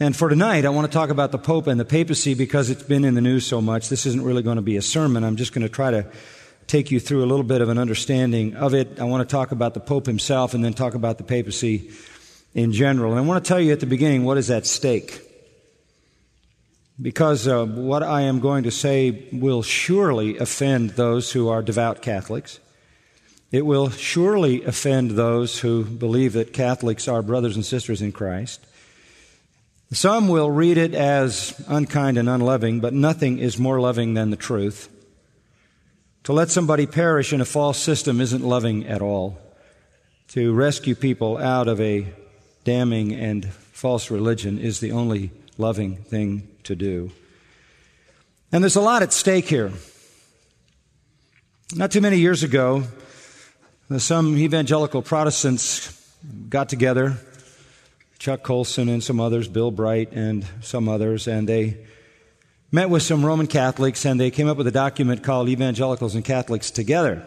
And for tonight, I want to talk about the Pope and the papacy because it's been in the news so much. This isn't really going to be a sermon. I'm just going to try to take you through a little bit of an understanding of it. I want to talk about the Pope himself and then talk about the papacy in general. And I want to tell you at the beginning what is at stake. Because uh, what I am going to say will surely offend those who are devout Catholics. It will surely offend those who believe that Catholics are brothers and sisters in Christ. Some will read it as unkind and unloving, but nothing is more loving than the truth. To let somebody perish in a false system isn't loving at all. To rescue people out of a damning and false religion is the only loving thing to do. And there's a lot at stake here. Not too many years ago, some evangelical Protestants got together Chuck Colson and some others, Bill Bright and some others, and they met with some Roman Catholics and they came up with a document called Evangelicals and Catholics Together.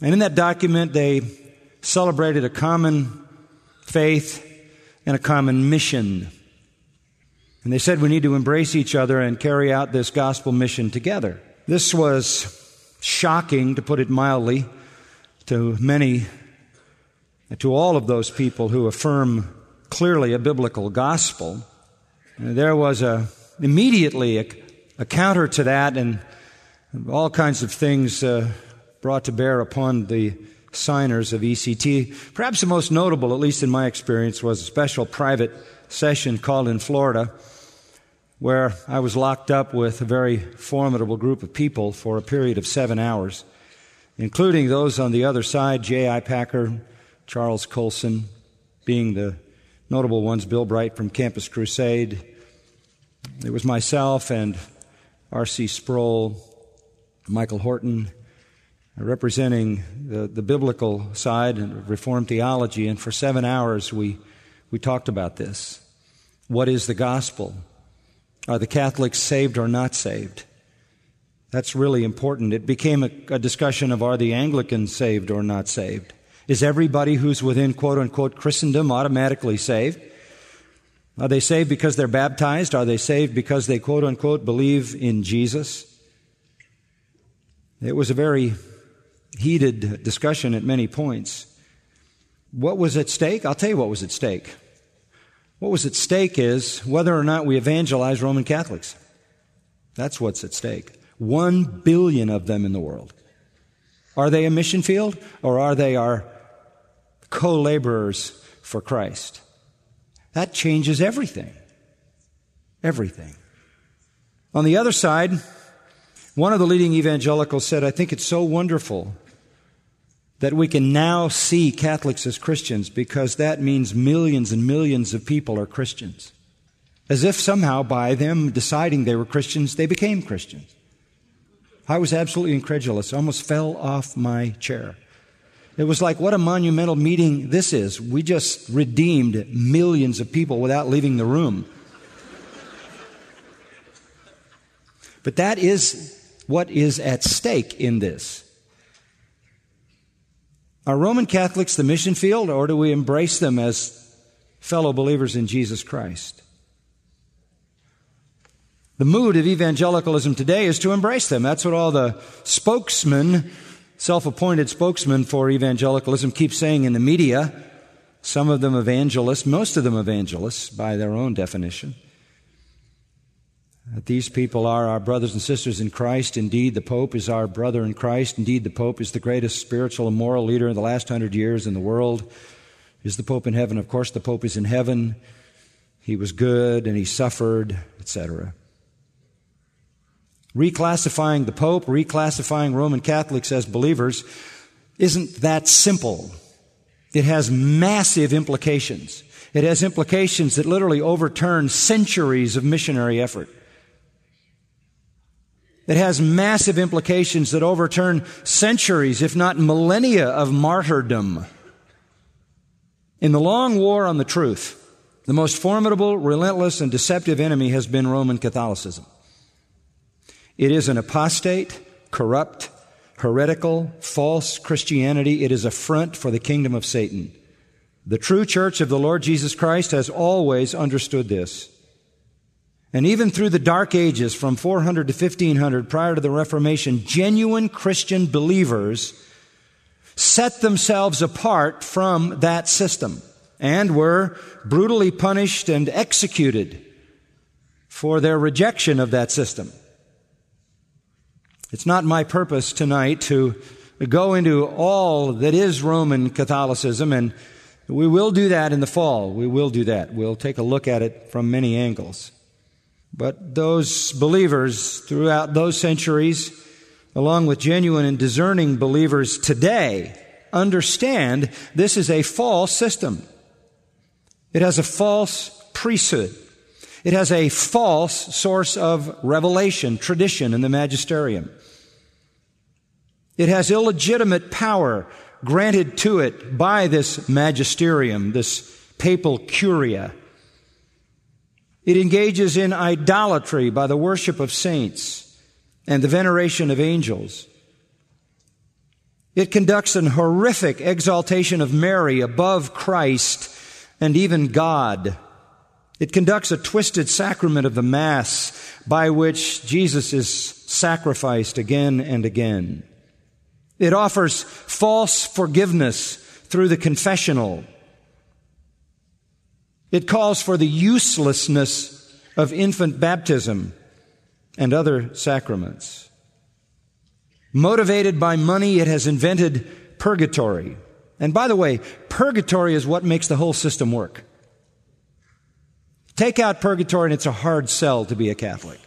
And in that document, they celebrated a common faith and a common mission. And they said we need to embrace each other and carry out this gospel mission together. This was shocking, to put it mildly, to many to all of those people who affirm clearly a biblical gospel. There was a, immediately a, a counter to that, and all kinds of things uh, brought to bear upon the signers of ECT. Perhaps the most notable, at least in my experience, was a special private session called in Florida, where I was locked up with a very formidable group of people for a period of seven hours, including those on the other side, J.I. Packer, Charles Colson being the notable ones, Bill Bright from Campus Crusade. It was myself and R.C. Sproul, Michael Horton, representing the, the biblical side of Reformed theology. And for seven hours, we, we talked about this. What is the gospel? Are the Catholics saved or not saved? That's really important. It became a, a discussion of are the Anglicans saved or not saved? Is everybody who's within quote unquote Christendom automatically saved? Are they saved because they're baptized? Are they saved because they quote unquote believe in Jesus? It was a very heated discussion at many points. What was at stake? I'll tell you what was at stake. What was at stake is whether or not we evangelize Roman Catholics. That's what's at stake. One billion of them in the world. Are they a mission field or are they our co laborers for Christ. That changes everything. Everything. On the other side, one of the leading evangelicals said, I think it's so wonderful that we can now see Catholics as Christians because that means millions and millions of people are Christians. As if somehow by them deciding they were Christians, they became Christians. I was absolutely incredulous. I almost fell off my chair. It was like, what a monumental meeting this is. We just redeemed millions of people without leaving the room. But that is what is at stake in this. Are Roman Catholics the mission field, or do we embrace them as fellow believers in Jesus Christ? The mood of evangelicalism today is to embrace them. That's what all the spokesmen self appointed spokesman for evangelicalism keep saying in the media, some of them evangelists, most of them evangelists by their own definition, that these people are our brothers and sisters in Christ. Indeed, the Pope is our brother in Christ. Indeed, the Pope is the greatest spiritual and moral leader in the last hundred years in the world. Is the Pope in heaven? Of course, the Pope is in heaven. He was good and he suffered, etc. Reclassifying the Pope, reclassifying Roman Catholics as believers isn't that simple. It has massive implications. It has implications that literally overturn centuries of missionary effort. It has massive implications that overturn centuries, if not millennia, of martyrdom. In the long war on the truth, the most formidable, relentless, and deceptive enemy has been Roman Catholicism. It is an apostate, corrupt, heretical, false Christianity. It is a front for the kingdom of Satan. The true church of the Lord Jesus Christ has always understood this. And even through the dark ages from 400 to 1500 prior to the Reformation, genuine Christian believers set themselves apart from that system and were brutally punished and executed for their rejection of that system. It's not my purpose tonight to go into all that is Roman Catholicism, and we will do that in the fall. We will do that. We'll take a look at it from many angles. But those believers throughout those centuries, along with genuine and discerning believers today, understand this is a false system. It has a false priesthood. It has a false source of revelation, tradition in the magisterium. It has illegitimate power granted to it by this magisterium, this papal curia. It engages in idolatry by the worship of saints and the veneration of angels. It conducts an horrific exaltation of Mary above Christ and even God. It conducts a twisted sacrament of the Mass by which Jesus is sacrificed again and again. It offers false forgiveness through the confessional. It calls for the uselessness of infant baptism and other sacraments. Motivated by money, it has invented purgatory. And by the way, purgatory is what makes the whole system work. Take out purgatory and it's a hard sell to be a Catholic.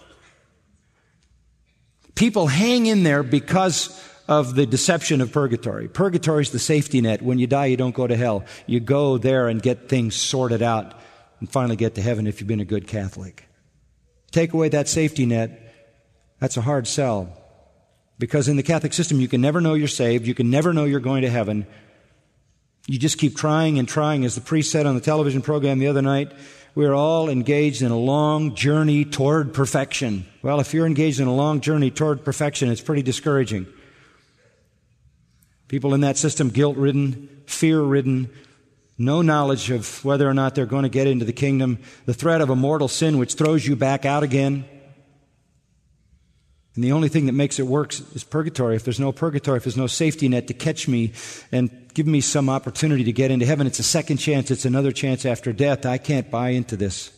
People hang in there because of the deception of purgatory. Purgatory is the safety net. When you die, you don't go to hell. You go there and get things sorted out and finally get to heaven if you've been a good Catholic. Take away that safety net, that's a hard sell. Because in the Catholic system, you can never know you're saved. You can never know you're going to heaven. You just keep trying and trying. As the priest said on the television program the other night, we're all engaged in a long journey toward perfection. Well, if you're engaged in a long journey toward perfection, it's pretty discouraging. People in that system, guilt ridden, fear ridden, no knowledge of whether or not they're going to get into the kingdom, the threat of a mortal sin which throws you back out again. And the only thing that makes it work is purgatory. If there's no purgatory, if there's no safety net to catch me and give me some opportunity to get into heaven, it's a second chance, it's another chance after death. I can't buy into this.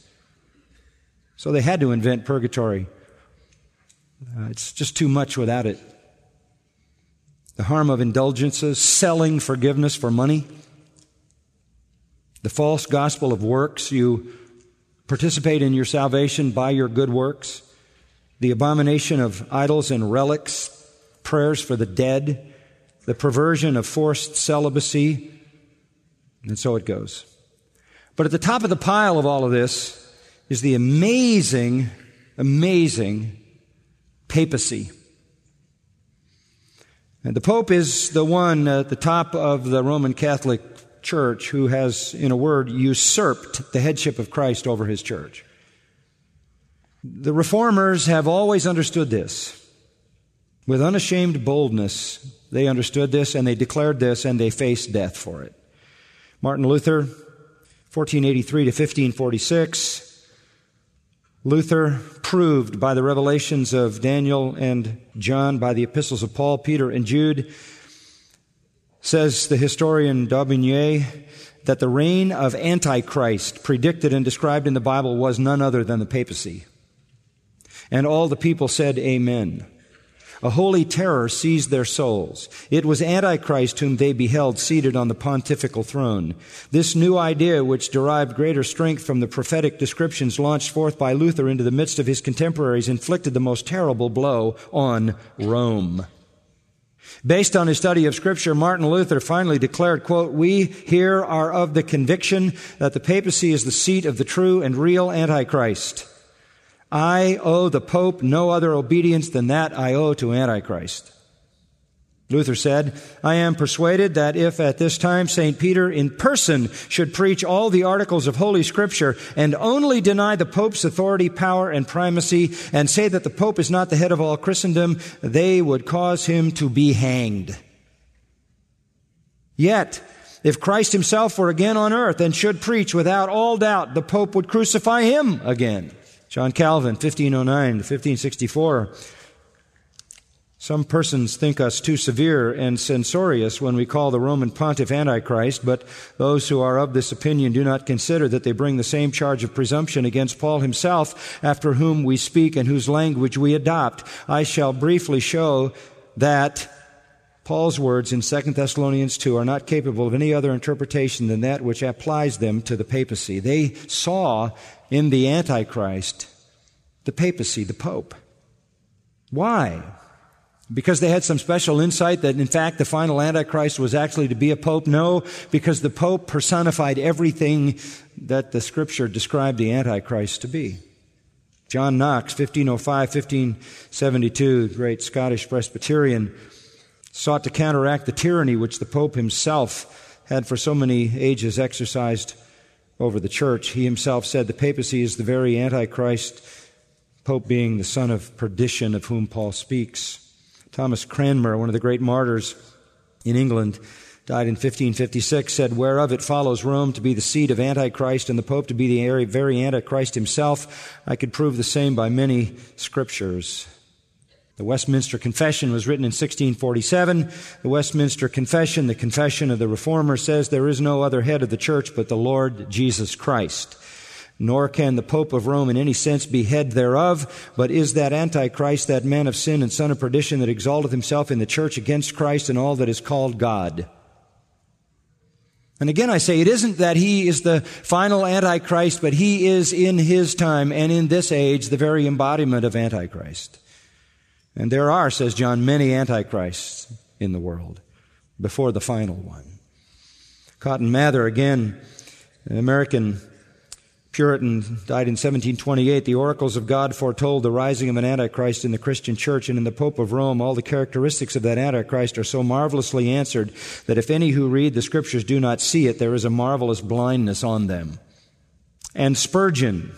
So they had to invent purgatory. Uh, it's just too much without it the harm of indulgences, selling forgiveness for money, the false gospel of works. You participate in your salvation by your good works, the abomination of idols and relics, prayers for the dead, the perversion of forced celibacy, and so it goes. But at the top of the pile of all of this is the amazing, amazing papacy. And the Pope is the one at the top of the Roman Catholic Church who has, in a word, usurped the headship of Christ over his church. The reformers have always understood this. With unashamed boldness, they understood this and they declared this and they faced death for it. Martin Luther, 1483 to 1546, Luther proved by the revelations of Daniel and John, by the epistles of Paul, Peter, and Jude, says the historian D'Aubigné, that the reign of Antichrist predicted and described in the Bible was none other than the papacy. And all the people said, Amen. A holy terror seized their souls. It was Antichrist whom they beheld seated on the pontifical throne. This new idea, which derived greater strength from the prophetic descriptions launched forth by Luther into the midst of his contemporaries, inflicted the most terrible blow on Rome. Based on his study of scripture, Martin Luther finally declared, quote, we here are of the conviction that the papacy is the seat of the true and real Antichrist. I owe the Pope no other obedience than that I owe to Antichrist. Luther said, I am persuaded that if at this time St. Peter in person should preach all the articles of Holy Scripture and only deny the Pope's authority, power, and primacy and say that the Pope is not the head of all Christendom, they would cause him to be hanged. Yet, If Christ himself were again on earth and should preach without all doubt, the Pope would crucify him again. John Calvin, 1509 to 1564. Some persons think us too severe and censorious when we call the Roman pontiff Antichrist, but those who are of this opinion do not consider that they bring the same charge of presumption against Paul himself, after whom we speak and whose language we adopt. I shall briefly show that Paul's words in 2 Thessalonians 2 are not capable of any other interpretation than that which applies them to the papacy. They saw in the Antichrist the papacy, the Pope. Why? Because they had some special insight that in fact the final Antichrist was actually to be a Pope? No, because the Pope personified everything that the Scripture described the Antichrist to be. John Knox, 1505, 1572, great Scottish Presbyterian, sought to counteract the tyranny which the Pope himself had for so many ages exercised over the church. He himself said the papacy is the very Antichrist, Pope being the son of perdition of whom Paul speaks. Thomas Cranmer, one of the great martyrs in England, died in 1556, said, Whereof it follows Rome to be the seat of Antichrist and the Pope to be the very Antichrist himself, I could prove the same by many scriptures. The Westminster Confession was written in 1647. The Westminster Confession, the confession of the Reformer, says there is no other head of the church but the Lord Jesus Christ nor can the Pope of Rome in any sense be head thereof, but is that Antichrist, that man of sin and son of perdition that exalteth himself in the church against Christ and all that is called God. And again, I say it isn't that he is the final Antichrist, but he is in his time and in this age the very embodiment of Antichrist. And there are, says John, many Antichrists in the world before the final one. Cotton Mather, again, an American Puritan died in 1728. The oracles of God foretold the rising of an Antichrist in the Christian church and in the Pope of Rome. All the characteristics of that Antichrist are so marvelously answered that if any who read the scriptures do not see it, there is a marvelous blindness on them. And Spurgeon.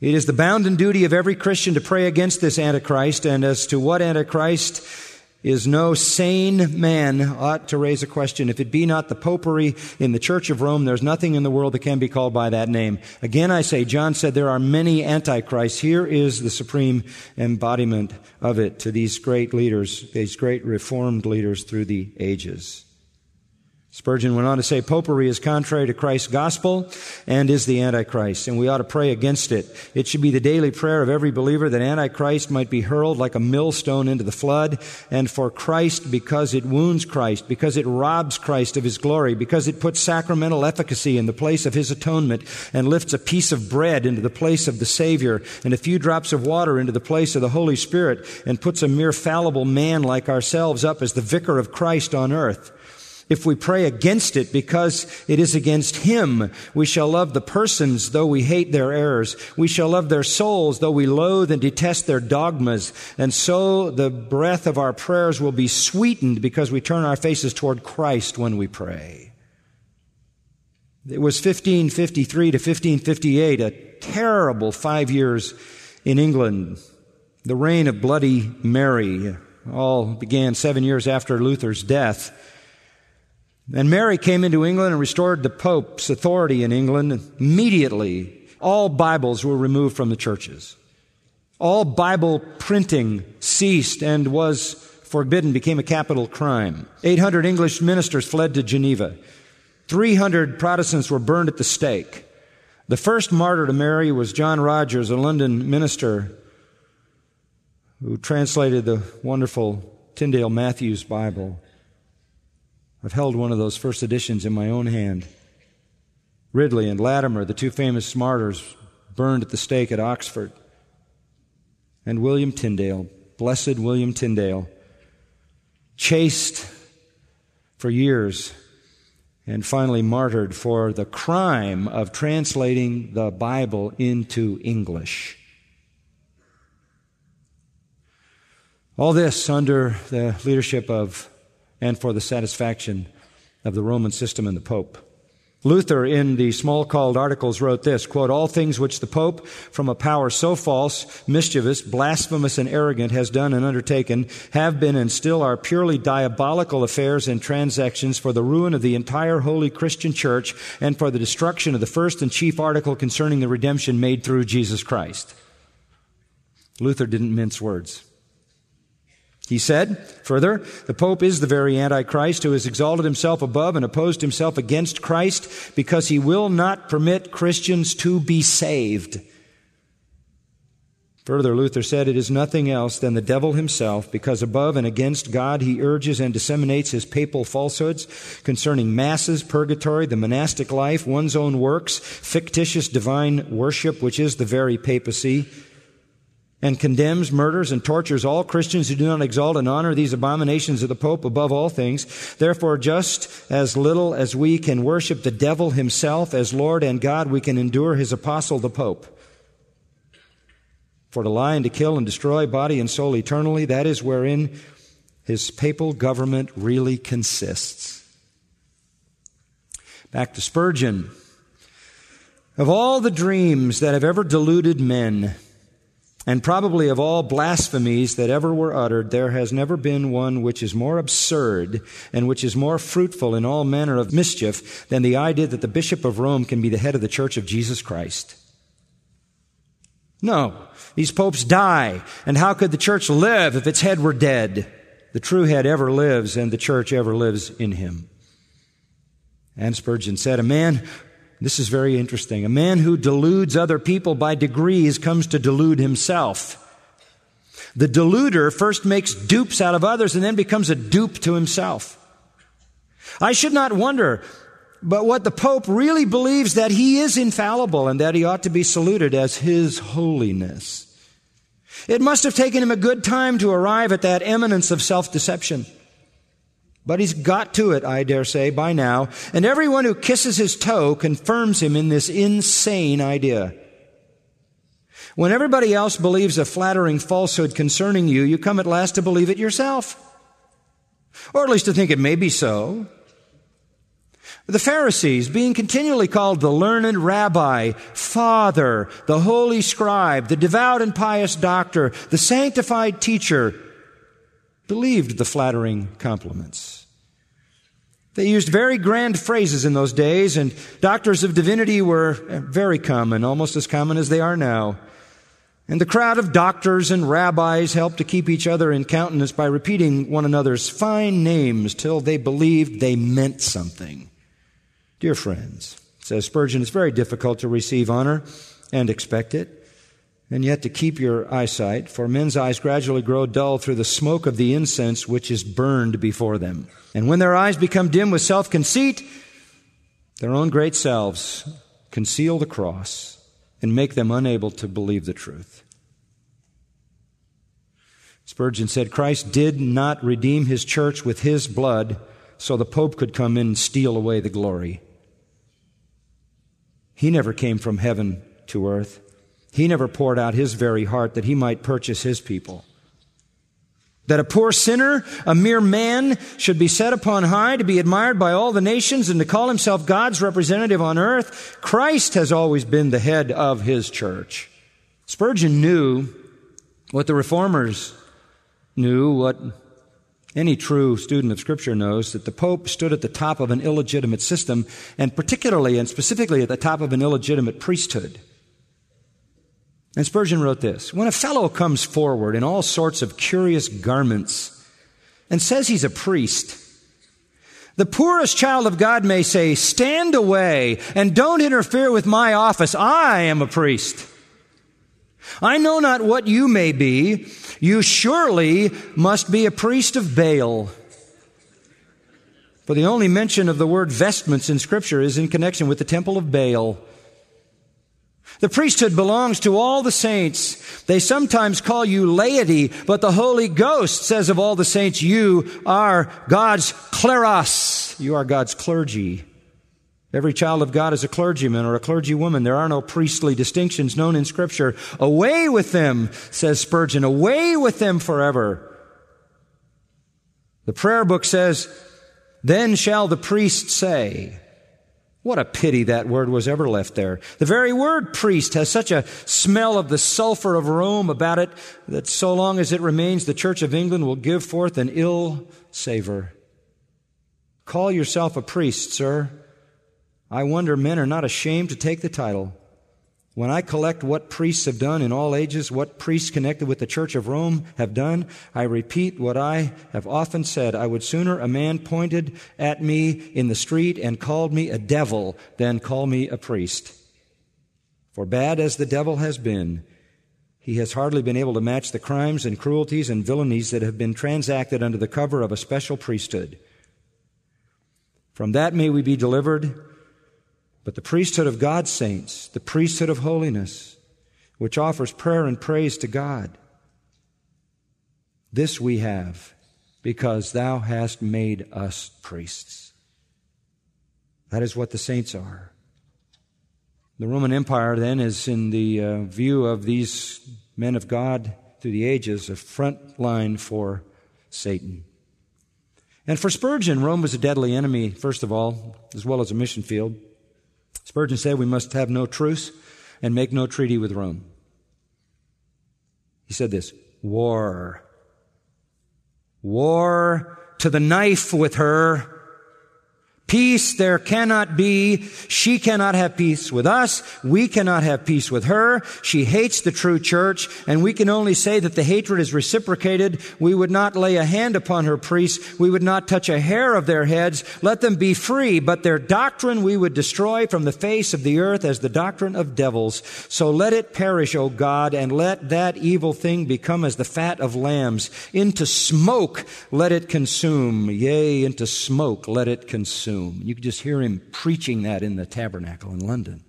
It is the bounden duty of every Christian to pray against this Antichrist, and as to what Antichrist is no sane man ought to raise a question. If it be not the popery in the Church of Rome, there's nothing in the world that can be called by that name. Again, I say, John said there are many antichrists. Here is the supreme embodiment of it to these great leaders, these great reformed leaders through the ages. Spurgeon went on to say, Popery is contrary to Christ's gospel and is the Antichrist, and we ought to pray against it. It should be the daily prayer of every believer that Antichrist might be hurled like a millstone into the flood, and for Christ because it wounds Christ, because it robs Christ of his glory, because it puts sacramental efficacy in the place of his atonement, and lifts a piece of bread into the place of the Savior, and a few drops of water into the place of the Holy Spirit, and puts a mere fallible man like ourselves up as the vicar of Christ on earth. If we pray against it because it is against Him, we shall love the persons though we hate their errors. We shall love their souls though we loathe and detest their dogmas. And so the breath of our prayers will be sweetened because we turn our faces toward Christ when we pray. It was 1553 to 1558, a terrible five years in England. The reign of Bloody Mary all began seven years after Luther's death. And Mary came into England and restored the Pope's authority in England. Immediately, all Bibles were removed from the churches. All Bible printing ceased and was forbidden, became a capital crime. 800 English ministers fled to Geneva. 300 Protestants were burned at the stake. The first martyr to Mary was John Rogers, a London minister who translated the wonderful Tyndale Matthews Bible. I've held one of those first editions in my own hand. Ridley and Latimer, the two famous martyrs, burned at the stake at Oxford. And William Tyndale, blessed William Tyndale, chased for years and finally martyred for the crime of translating the Bible into English. All this under the leadership of and for the satisfaction of the Roman system and the Pope. Luther, in the Smalcald articles, wrote this quote, All things which the Pope, from a power so false, mischievous, blasphemous, and arrogant, has done and undertaken, have been and still are purely diabolical affairs and transactions for the ruin of the entire holy Christian church and for the destruction of the first and chief article concerning the redemption made through Jesus Christ. Luther didn't mince words. He said, further, the Pope is the very Antichrist who has exalted himself above and opposed himself against Christ because he will not permit Christians to be saved. Further, Luther said it is nothing else than the devil himself, because above and against God he urges and disseminates his papal falsehoods concerning masses, purgatory, the monastic life, one's own works, fictitious divine worship, which is the very papacy, and condemns, murders, and tortures all Christians who do not exalt and honor these abominations of the Pope above all things. Therefore, just as little as we can worship the devil himself as Lord and God, we can endure his apostle, the Pope. For to lie and to kill and destroy body and soul eternally, that is wherein his papal government really consists. Back to Spurgeon. Of all the dreams that have ever deluded men, and probably of all blasphemies that ever were uttered, there has never been one which is more absurd and which is more fruitful in all manner of mischief than the idea that the Bishop of Rome can be the head of the Church of Jesus Christ. No, these popes die, and how could the church live if its head were dead? The true head ever lives, and the church ever lives in him. And Spurgeon said, A man this is very interesting. A man who deludes other people by degrees comes to delude himself. The deluder first makes dupes out of others and then becomes a dupe to himself. I should not wonder, but what the Pope really believes that he is infallible and that he ought to be saluted as his holiness. It must have taken him a good time to arrive at that eminence of self-deception. But he's got to it, I dare say, by now. And everyone who kisses his toe confirms him in this insane idea. When everybody else believes a flattering falsehood concerning you, you come at last to believe it yourself. Or at least to think it may be so. The Pharisees, being continually called the learned rabbi, father, the holy scribe, the devout and pious doctor, the sanctified teacher, believed the flattering compliments. They used very grand phrases in those days, and doctors of divinity were very common, almost as common as they are now. And the crowd of doctors and rabbis helped to keep each other in countenance by repeating one another's fine names till they believed they meant something. Dear friends, says Spurgeon, it's very difficult to receive honor and expect it and yet to keep your eyesight, for men's eyes gradually grow dull through the smoke of the incense which is burned before them. And when their eyes become dim with self conceit, their own great selves conceal the cross and make them unable to believe the truth. Spurgeon said Christ did not redeem his church with his blood so the Pope could come in and steal away the glory. He never came from heaven to earth. He never poured out his very heart that he might purchase his people. That a poor sinner, a mere man, should be set upon high to be admired by all the nations and to call himself God's representative on earth, Christ has always been the head of his church. Spurgeon knew what the reformers knew, what any true student of Scripture knows, that the Pope stood at the top of an illegitimate system, and particularly and specifically at the top of an illegitimate priesthood. And Spurgeon wrote this When a fellow comes forward in all sorts of curious garments and says he's a priest, the poorest child of God may say, Stand away and don't interfere with my office. I am a priest. I know not what you may be. You surely must be a priest of Baal. For the only mention of the word vestments in Scripture is in connection with the temple of Baal. The priesthood belongs to all the saints. They sometimes call you laity, but the Holy Ghost says of all the saints, you are God's kleros. You are God's clergy. Every child of God is a clergyman or a clergywoman. There are no priestly distinctions known in Scripture. Away with them, says Spurgeon. Away with them forever. The prayer book says, Then shall the priest say, What a pity that word was ever left there. The very word priest has such a smell of the sulfur of Rome about it that so long as it remains, the Church of England will give forth an ill savor. Call yourself a priest, sir. I wonder men are not ashamed to take the title. When I collect what priests have done in all ages, what priests connected with the Church of Rome have done, I repeat what I have often said. I would sooner a man pointed at me in the street and called me a devil than call me a priest. For bad as the devil has been, he has hardly been able to match the crimes and cruelties and villainies that have been transacted under the cover of a special priesthood. From that may we be delivered but the priesthood of God's saints, the priesthood of holiness, which offers prayer and praise to God, this we have because thou hast made us priests. That is what the saints are. The Roman Empire then is in the uh, view of these men of God through the ages a front line for Satan. And for Spurgeon, Rome was a deadly enemy, first of all, as well as a mission field. Spurgeon said we must have no truce and make no treaty with Rome. He said this war. War to the knife with her Peace there cannot be. She cannot have peace with us. We cannot have peace with her. She hates the true church, and we can only say that the hatred is reciprocated. We would not lay a hand upon her priests. We would not touch a hair of their heads. Let them be free, but their doctrine we would destroy from the face of the earth as the doctrine of devils. So let it perish, O God, and let that evil thing become as the fat of lambs. Into smoke let it consume. Yea, into smoke let it consume. You could just hear him preaching that in the tabernacle in London.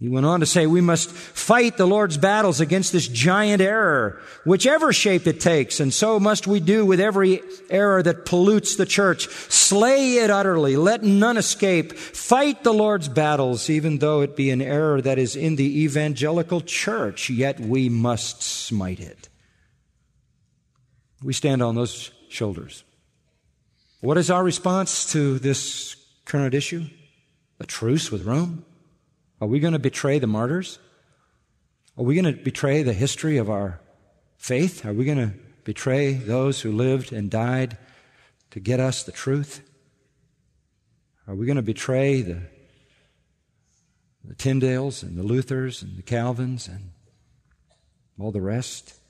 He went on to say, we must fight the Lord's battles against this giant error, whichever shape it takes, and so must we do with every error that pollutes the church. Slay it utterly. Let none escape. Fight the Lord's battles, even though it be an error that is in the evangelical church, yet we must smite it. We stand on those shoulders. What is our response to this current issue? A truce with Rome? Are we going to betray the martyrs? Are we going to betray the history of our faith? Are we going to betray those who lived and died to get us the truth? Are we going to betray the, the Tyndales and the Luthers and the Calvins and all the rest?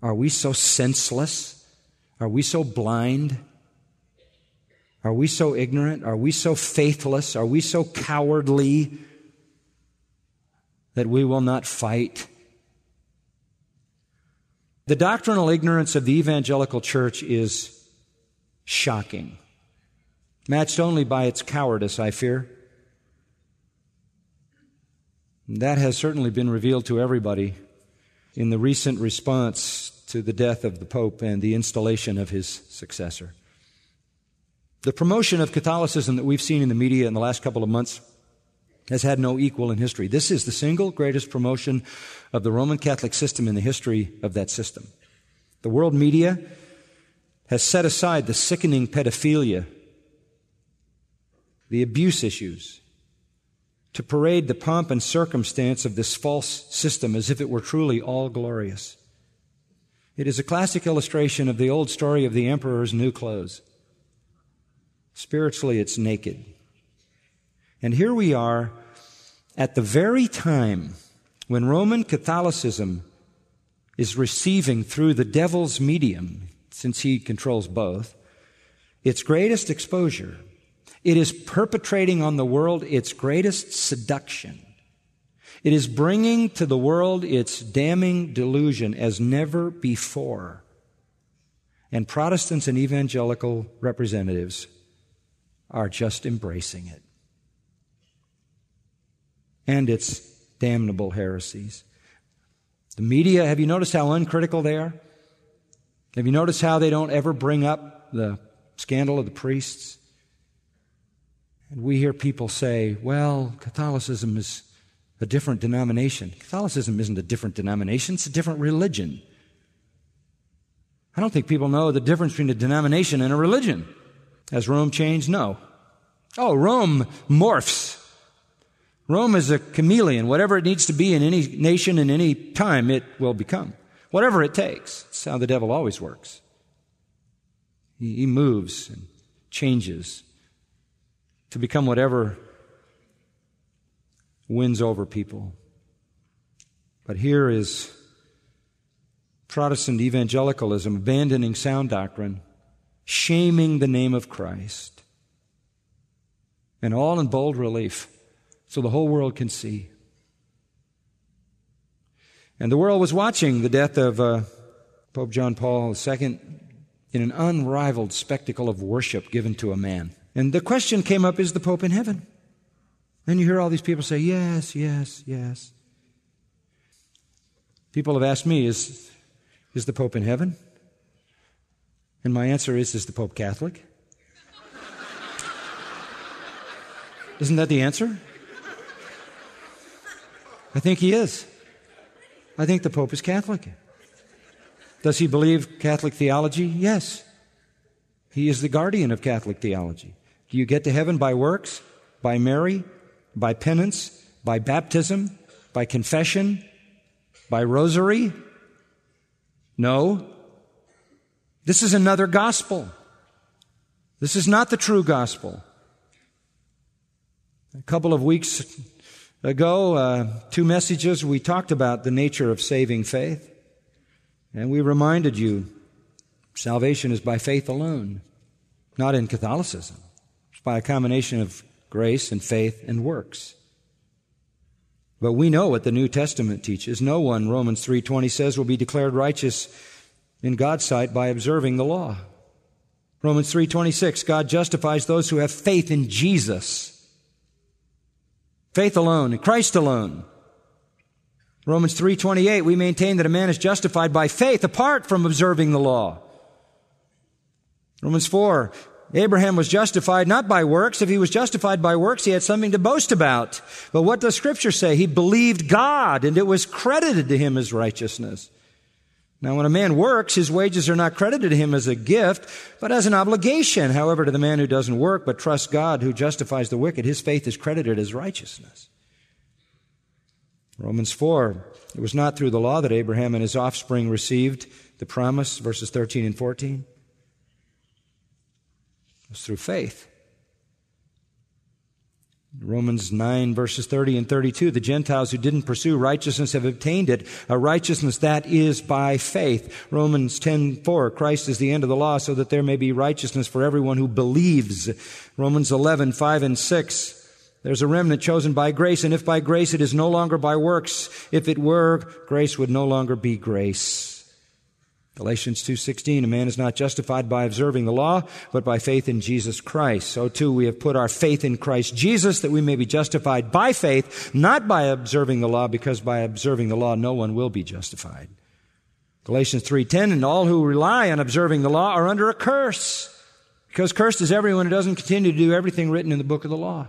Are we so senseless? Are we so blind are we so ignorant? Are we so faithless? Are we so cowardly that we will not fight? The doctrinal ignorance of the evangelical church is shocking, matched only by its cowardice, I fear. That has certainly been revealed to everybody in the recent response to the death of the Pope and the installation of his successor. The promotion of Catholicism that we've seen in the media in the last couple of months has had no equal in history. This is the single greatest promotion of the Roman Catholic system in the history of that system. The world media has set aside the sickening pedophilia, the abuse issues, to parade the pomp and circumstance of this false system as if it were truly all glorious. It is a classic illustration of the old story of the emperor's new clothes. Spiritually, it's naked. And here we are at the very time when Roman Catholicism is receiving through the devil's medium, since he controls both, its greatest exposure. It is perpetrating on the world its greatest seduction. It is bringing to the world its damning delusion as never before. And Protestants and evangelical representatives are just embracing it. And its damnable heresies. The media, have you noticed how uncritical they are? Have you noticed how they don't ever bring up the scandal of the priests? And we hear people say, well, Catholicism is a different denomination. Catholicism isn't a different denomination, it's a different religion. I don't think people know the difference between a denomination and a religion. Has Rome changed? No. Oh, Rome morphs. Rome is a chameleon. Whatever it needs to be in any nation in any time, it will become. Whatever it takes. It's how the devil always works. He, moves and changes to become whatever wins over people. But here is Protestant evangelicalism abandoning sound doctrine, shaming the name of Christ, and all in bold relief so the whole world can see. And the world was watching the death of uh, Pope John Paul II in an unrivaled spectacle of worship given to a man. And the question came up is the Pope in heaven? And you hear all these people say, yes, yes, yes. People have asked me, is, is the Pope in heaven? And my answer is, is the Pope Catholic? Isn't that the answer? I think he is. I think the Pope is Catholic. Does he believe Catholic theology? Yes. He is the guardian of Catholic theology. Do you get to heaven by works, by Mary, by penance, by baptism, by confession, by rosary? No. This is another gospel. This is not the true gospel. A couple of weeks ago, uh, two messages, we talked about the nature of saving faith. And we reminded you salvation is by faith alone, not in Catholicism. It's by a combination of grace and faith and works. But we know what the New Testament teaches. No one, Romans 3:20 says, will be declared righteous in God's sight by observing the law. Romans 3:26, God justifies those who have faith in Jesus Faith alone, in Christ alone. Romans 3:28 we maintain that a man is justified by faith apart from observing the law. Romans 4 Abraham was justified not by works. If he was justified by works, he had something to boast about. But what does scripture say? He believed God and it was credited to him as righteousness. Now, when a man works, his wages are not credited to him as a gift, but as an obligation. However, to the man who doesn't work but trusts God who justifies the wicked, his faith is credited as righteousness. Romans 4. It was not through the law that Abraham and his offspring received the promise, verses 13 and 14. It was through faith. Romans 9 verses 30 and 32, the Gentiles who didn't pursue righteousness have obtained it, a righteousness that is by faith. Romans 10 4, Christ is the end of the law so that there may be righteousness for everyone who believes. Romans 11 5 and 6, there's a remnant chosen by grace, and if by grace it is no longer by works, if it were, grace would no longer be grace. Galatians 2:16 a man is not justified by observing the law but by faith in Jesus Christ. So too we have put our faith in Christ Jesus that we may be justified by faith not by observing the law because by observing the law no one will be justified. Galatians 3:10 and all who rely on observing the law are under a curse because cursed is everyone who doesn't continue to do everything written in the book of the law.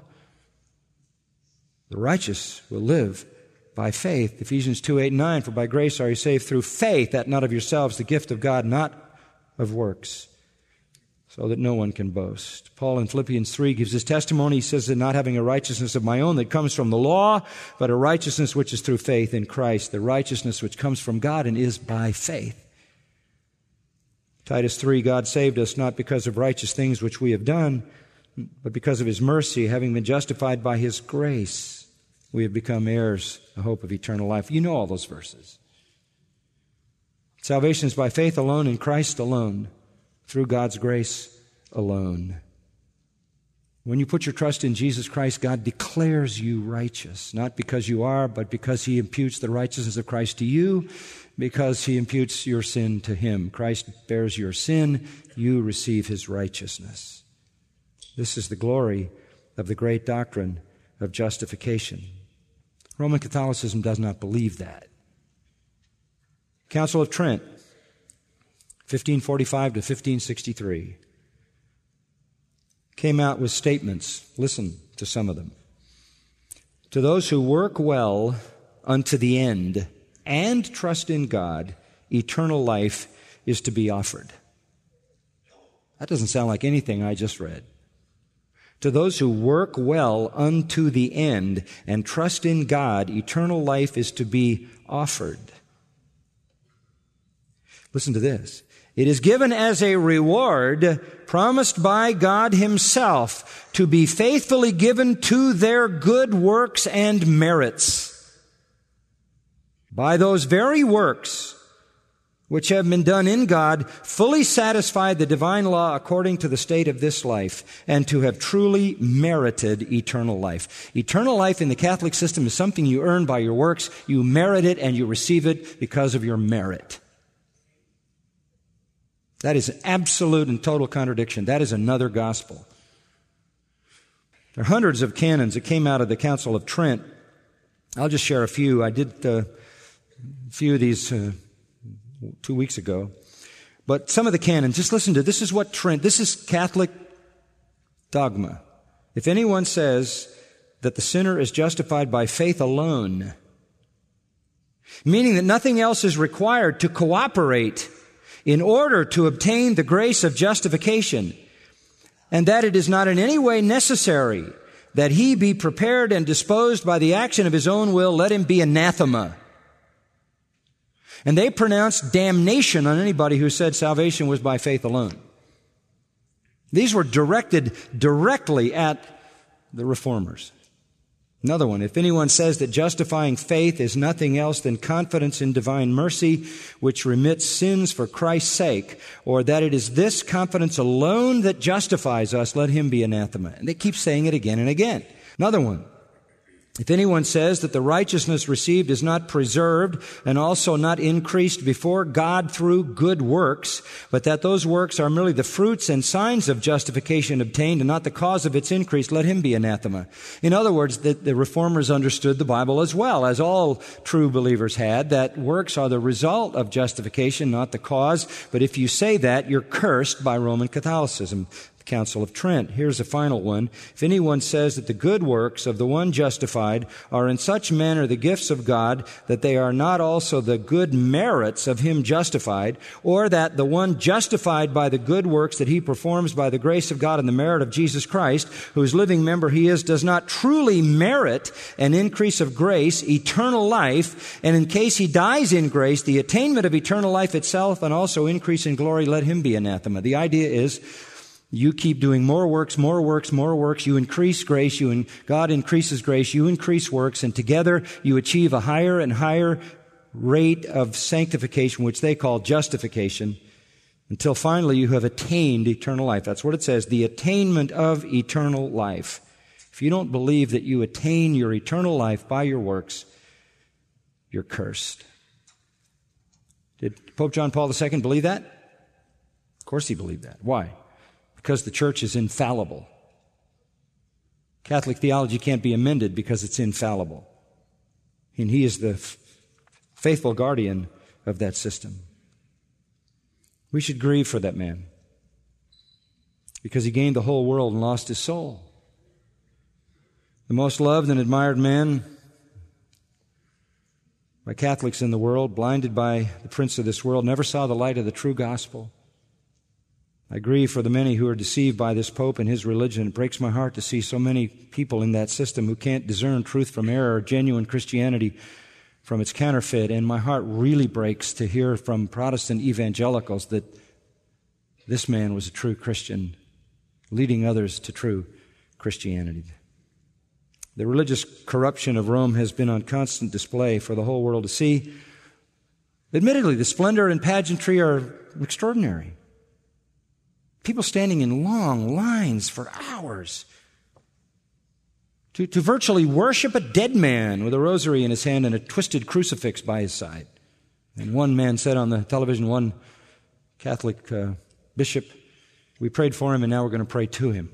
The righteous will live by faith. Ephesians 2 8 9. For by grace are you saved through faith, that not of yourselves, the gift of God, not of works, so that no one can boast. Paul in Philippians 3 gives his testimony. He says that not having a righteousness of my own that comes from the law, but a righteousness which is through faith in Christ, the righteousness which comes from God and is by faith. Titus 3 God saved us not because of righteous things which we have done, but because of his mercy, having been justified by his grace we have become heirs, the hope of eternal life. You know all those verses. Salvation is by faith alone in Christ alone, through God's grace alone. When you put your trust in Jesus Christ, God declares you righteous, not because you are, but because He imputes the righteousness of Christ to you, because He imputes your sin to Him. Christ bears your sin, you receive His righteousness. This is the glory of the great doctrine of justification. Roman Catholicism does not believe that. Council of Trent, 1545 to 1563, came out with statements. Listen to some of them. To those who work well unto the end and trust in God, eternal life is to be offered. That doesn't sound like anything I just read. To those who work well unto the end and trust in God, eternal life is to be offered. Listen to this. It is given as a reward promised by God Himself to be faithfully given to their good works and merits. By those very works which have been done in God, fully satisfy the divine law according to the state of this life, and to have truly merited eternal life. Eternal life in the Catholic system is something you earn by your works. You merit it and you receive it because of your merit. That is an absolute and total contradiction. That is another gospel. There are hundreds of canons that came out of the Council of Trent. I'll just share a few. I did uh, a few of these uh, two weeks ago. But some of the canons, just listen to this is what Trent, this is Catholic dogma. If anyone says that the sinner is justified by faith alone, meaning that nothing else is required to cooperate in order to obtain the grace of justification, and that it is not in any way necessary that he be prepared and disposed by the action of his own will, let him be anathema. And they pronounced damnation on anybody who said salvation was by faith alone. These were directed directly at the reformers. Another one, if anyone says that justifying faith is nothing else than confidence in divine mercy, which remits sins for Christ's sake, or that it is this confidence alone that justifies us, let him be anathema. And they keep saying it again and again. Another one, if anyone says that the righteousness received is not preserved and also not increased before God through good works, but that those works are merely the fruits and signs of justification obtained and not the cause of its increase, let him be anathema. In other words, the, the reformers understood the Bible as well, as all true believers had, that works are the result of justification, not the cause. But if you say that, you're cursed by Roman Catholicism. Council of Trent. Here's a final one. If anyone says that the good works of the one justified are in such manner the gifts of God that they are not also the good merits of him justified, or that the one justified by the good works that he performs by the grace of God and the merit of Jesus Christ, whose living member he is, does not truly merit an increase of grace, eternal life, and in case he dies in grace, the attainment of eternal life itself and also increase in glory, let him be anathema. The idea is you keep doing more works, more works, more works. You increase grace. You and God increases grace. You increase works, and together you achieve a higher and higher rate of sanctification, which they call justification, until finally you have attained eternal life. That's what it says, the attainment of eternal life. If you don't believe that you attain your eternal life by your works, you're cursed. Did Pope John Paul II believe that? Of course he believed that. Why? Because the church is infallible. Catholic theology can't be amended because it's infallible. And he is the f- faithful guardian of that system. We should grieve for that man because he gained the whole world and lost his soul. The most loved and admired man by Catholics in the world, blinded by the prince of this world, never saw the light of the true gospel. I grieve for the many who are deceived by this Pope and his religion. It breaks my heart to see so many people in that system who can't discern truth from error, genuine Christianity from its counterfeit. And my heart really breaks to hear from Protestant evangelicals that this man was a true Christian, leading others to true Christianity. The religious corruption of Rome has been on constant display for the whole world to see. Admittedly, the splendor and pageantry are extraordinary. People standing in long lines for hours to, to virtually worship a dead man with a rosary in his hand and a twisted crucifix by his side. And one man said on the television, one Catholic uh, bishop, we prayed for him and now we're going to pray to him.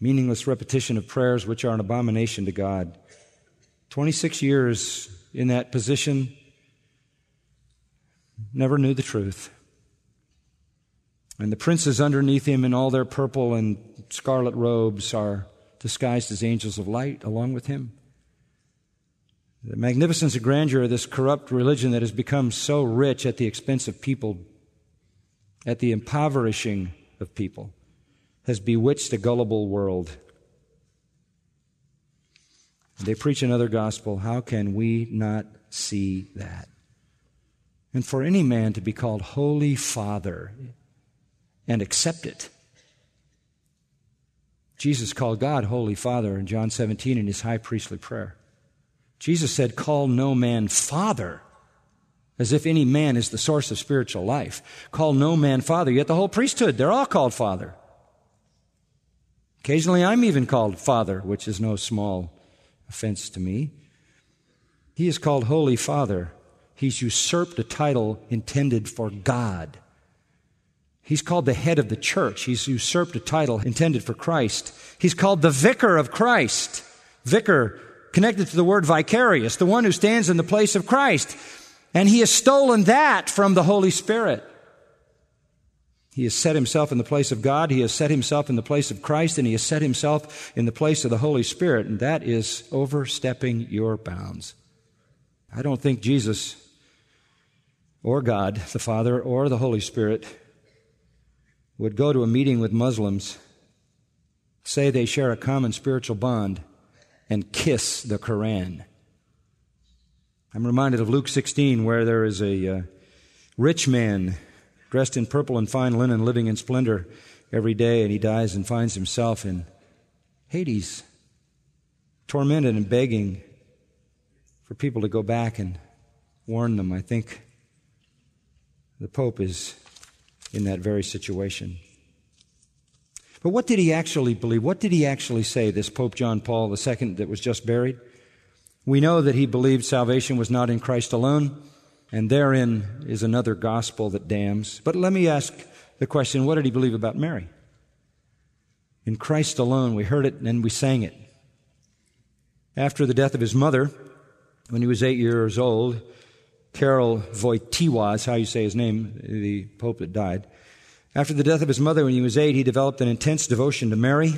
Meaningless repetition of prayers which are an abomination to God. 26 years in that position, never knew the truth. And the princes underneath him in all their purple and scarlet robes are disguised as angels of light along with him. The magnificence and grandeur of this corrupt religion that has become so rich at the expense of people, at the impoverishing of people, has bewitched a gullible world. They preach another gospel. How can we not see that? And for any man to be called Holy Father and accept it. Jesus called God Holy Father in John 17 in his high priestly prayer. Jesus said, Call no man Father, as if any man is the source of spiritual life. Call no man Father, yet the whole priesthood, they're all called Father. Occasionally I'm even called Father, which is no small offense to me. He is called Holy Father. He's usurped a title intended for God. He's called the head of the church. He's usurped a title intended for Christ. He's called the vicar of Christ. Vicar connected to the word vicarious, the one who stands in the place of Christ. And he has stolen that from the Holy Spirit. He has set himself in the place of God. He has set himself in the place of Christ and he has set himself in the place of the Holy Spirit. And that is overstepping your bounds. I don't think Jesus or God, the Father, or the Holy Spirit would go to a meeting with Muslims, say they share a common spiritual bond, and kiss the Koran. I'm reminded of Luke 16, where there is a uh, rich man dressed in purple and fine linen, living in splendor every day, and he dies and finds himself in Hades, tormented and begging for people to go back and warn them. I think the Pope is in that very situation. But what did he actually believe? What did he actually say, this Pope John Paul II that was just buried? We know that he believed salvation was not in Christ alone, and therein is another gospel that damns. But let me ask the question what did he believe about Mary? In Christ alone, we heard it and we sang it. After the death of his mother, when he was eight years old, Karol Wojtyła is how you say his name, the pope that died. After the death of his mother when he was eight, he developed an intense devotion to Mary.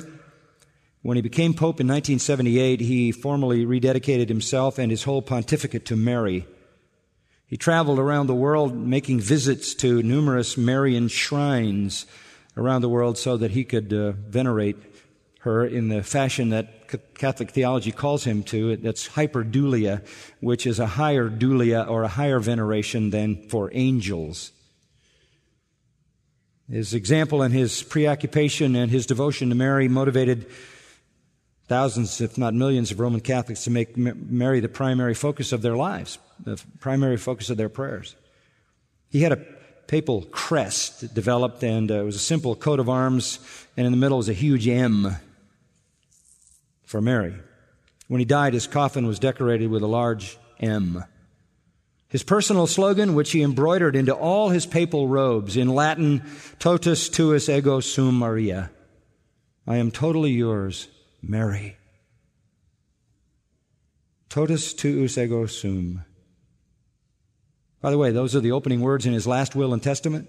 When he became pope in 1978, he formally rededicated himself and his whole pontificate to Mary. He traveled around the world making visits to numerous Marian shrines around the world so that he could uh, venerate her in the fashion that Catholic theology calls him to. That's hyperdulia, which is a higher dulia or a higher veneration than for angels. His example and his preoccupation and his devotion to Mary motivated thousands, if not millions, of Roman Catholics to make Mary the primary focus of their lives, the primary focus of their prayers. He had a papal crest developed, and uh, it was a simple coat of arms, and in the middle was a huge M for Mary. When he died, his coffin was decorated with a large M. His personal slogan, which he embroidered into all his papal robes in Latin, totus tuus ego sum Maria. I am totally yours, Mary. Totus tuus ego sum. By the way, those are the opening words in his last will and testament.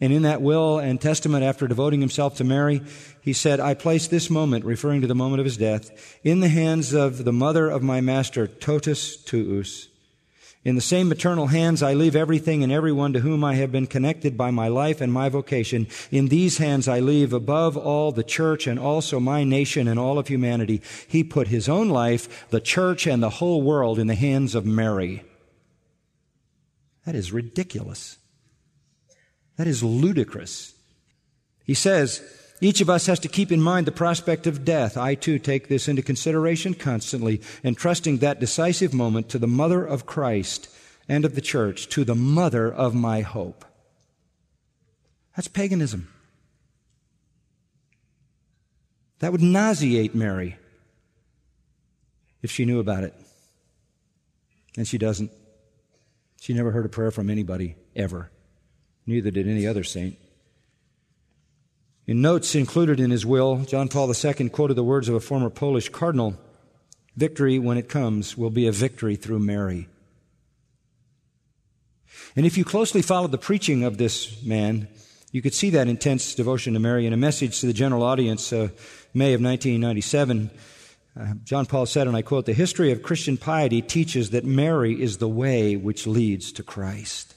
And in that will and testament, after devoting himself to Mary, he said, I place this moment, referring to the moment of his death, in the hands of the mother of my master, totus tuus. In the same maternal hands, I leave everything and everyone to whom I have been connected by my life and my vocation. In these hands, I leave above all the church and also my nation and all of humanity. He put his own life, the church, and the whole world in the hands of Mary. That is ridiculous. That is ludicrous. He says, each of us has to keep in mind the prospect of death. I too take this into consideration constantly, entrusting that decisive moment to the mother of Christ and of the church, to the mother of my hope. That's paganism. That would nauseate Mary if she knew about it. And she doesn't. She never heard a prayer from anybody, ever. Neither did any other saint. In notes included in his will, John Paul II quoted the words of a former Polish cardinal Victory, when it comes, will be a victory through Mary. And if you closely followed the preaching of this man, you could see that intense devotion to Mary in a message to the general audience, uh, May of 1997. Uh, John Paul said, and I quote, The history of Christian piety teaches that Mary is the way which leads to Christ.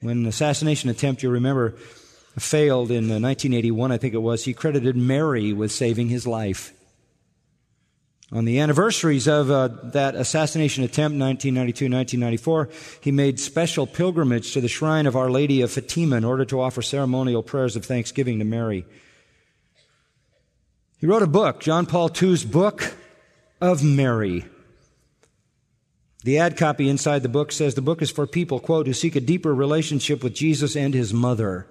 When an assassination attempt, you remember, failed in 1981, uh, I think it was, he credited Mary with saving his life. On the anniversaries of uh, that assassination attempt, 1992, 1994, he made special pilgrimage to the shrine of Our Lady of Fatima in order to offer ceremonial prayers of thanksgiving to Mary. He wrote a book, John Paul II's Book of Mary. The ad copy inside the book says the book is for people, quote, who seek a deeper relationship with Jesus and his mother.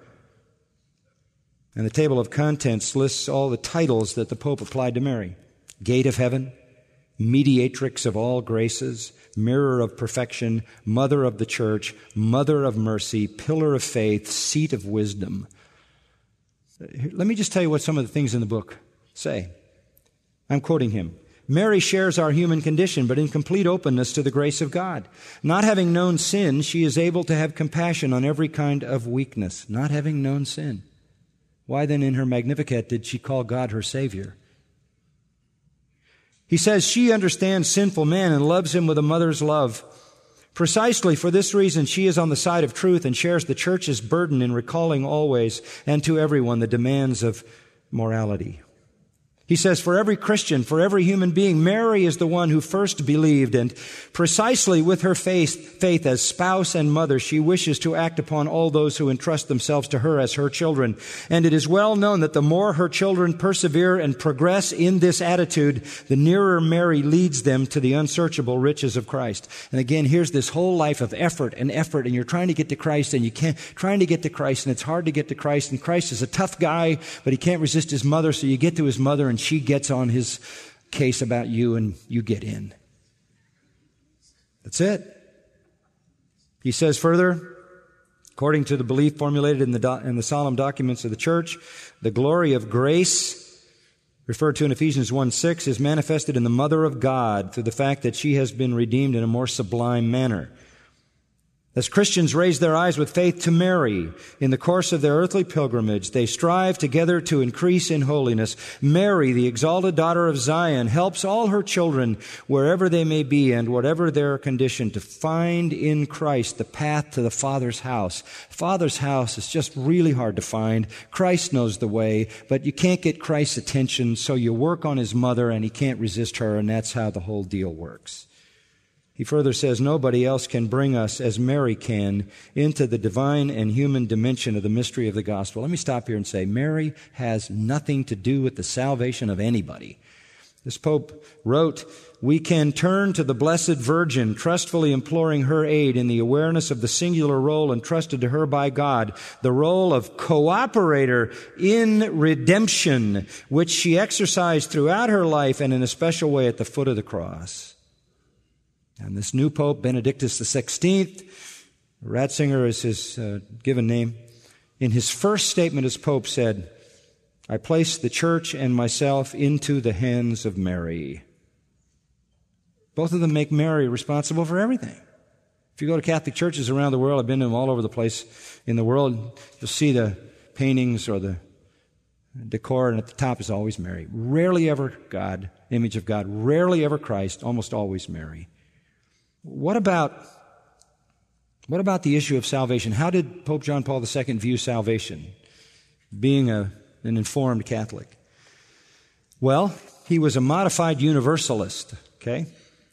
And the table of contents lists all the titles that the Pope applied to Mary Gate of Heaven, Mediatrix of all graces, Mirror of perfection, Mother of the Church, Mother of mercy, Pillar of faith, Seat of wisdom. Let me just tell you what some of the things in the book say. I'm quoting him. Mary shares our human condition, but in complete openness to the grace of God. Not having known sin, she is able to have compassion on every kind of weakness. Not having known sin. Why then in her Magnificat did she call God her Savior? He says she understands sinful man and loves him with a mother's love. Precisely for this reason, she is on the side of truth and shares the church's burden in recalling always and to everyone the demands of morality. He says, for every Christian, for every human being, Mary is the one who first believed, and precisely with her faith, faith as spouse and mother, she wishes to act upon all those who entrust themselves to her as her children. And it is well known that the more her children persevere and progress in this attitude, the nearer Mary leads them to the unsearchable riches of Christ. And again, here's this whole life of effort and effort, and you're trying to get to Christ, and you can't, trying to get to Christ, and it's hard to get to Christ, and Christ is a tough guy, but he can't resist his mother, so you get to his mother, and and she gets on his case about you and you get in. That's it. He says further, according to the belief formulated in the, do- in the solemn documents of the church, the glory of grace, referred to in Ephesians 1 6, is manifested in the mother of God through the fact that she has been redeemed in a more sublime manner. As Christians raise their eyes with faith to Mary in the course of their earthly pilgrimage, they strive together to increase in holiness. Mary, the exalted daughter of Zion, helps all her children, wherever they may be and whatever their condition, to find in Christ the path to the Father's house. Father's house is just really hard to find. Christ knows the way, but you can't get Christ's attention, so you work on his mother and he can't resist her, and that's how the whole deal works. He further says, Nobody else can bring us as Mary can into the divine and human dimension of the mystery of the gospel. Let me stop here and say, Mary has nothing to do with the salvation of anybody. This Pope wrote, We can turn to the Blessed Virgin, trustfully imploring her aid in the awareness of the singular role entrusted to her by God, the role of cooperator in redemption, which she exercised throughout her life and in a special way at the foot of the cross. And this new Pope, Benedictus XVI, Ratzinger is his uh, given name, in his first statement as Pope said, I place the church and myself into the hands of Mary. Both of them make Mary responsible for everything. If you go to Catholic churches around the world, I've been to them all over the place in the world, you'll see the paintings or the decor, and at the top is always Mary. Rarely ever God, image of God. Rarely ever Christ, almost always Mary. What about, what about the issue of salvation? How did Pope John Paul II view salvation, being a, an informed Catholic? Well, he was a modified universalist, okay?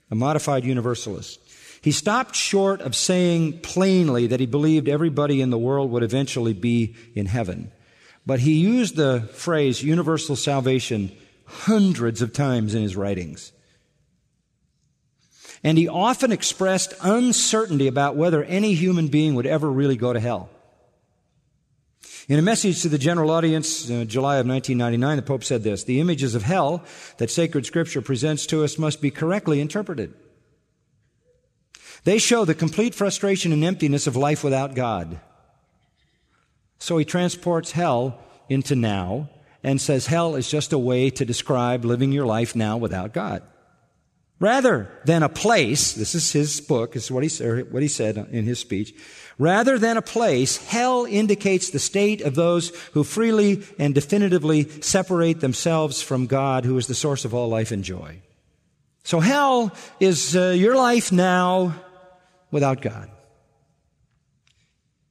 A modified universalist. He stopped short of saying plainly that he believed everybody in the world would eventually be in heaven. But he used the phrase universal salvation hundreds of times in his writings and he often expressed uncertainty about whether any human being would ever really go to hell. In a message to the general audience, uh, July of 1999, the Pope said this The images of hell that sacred scripture presents to us must be correctly interpreted. They show the complete frustration and emptiness of life without God. So he transports hell into now and says hell is just a way to describe living your life now without God. Rather than a place, this is his book, this is what he, what he said in his speech. Rather than a place, hell indicates the state of those who freely and definitively separate themselves from God, who is the source of all life and joy. So hell is uh, your life now without God.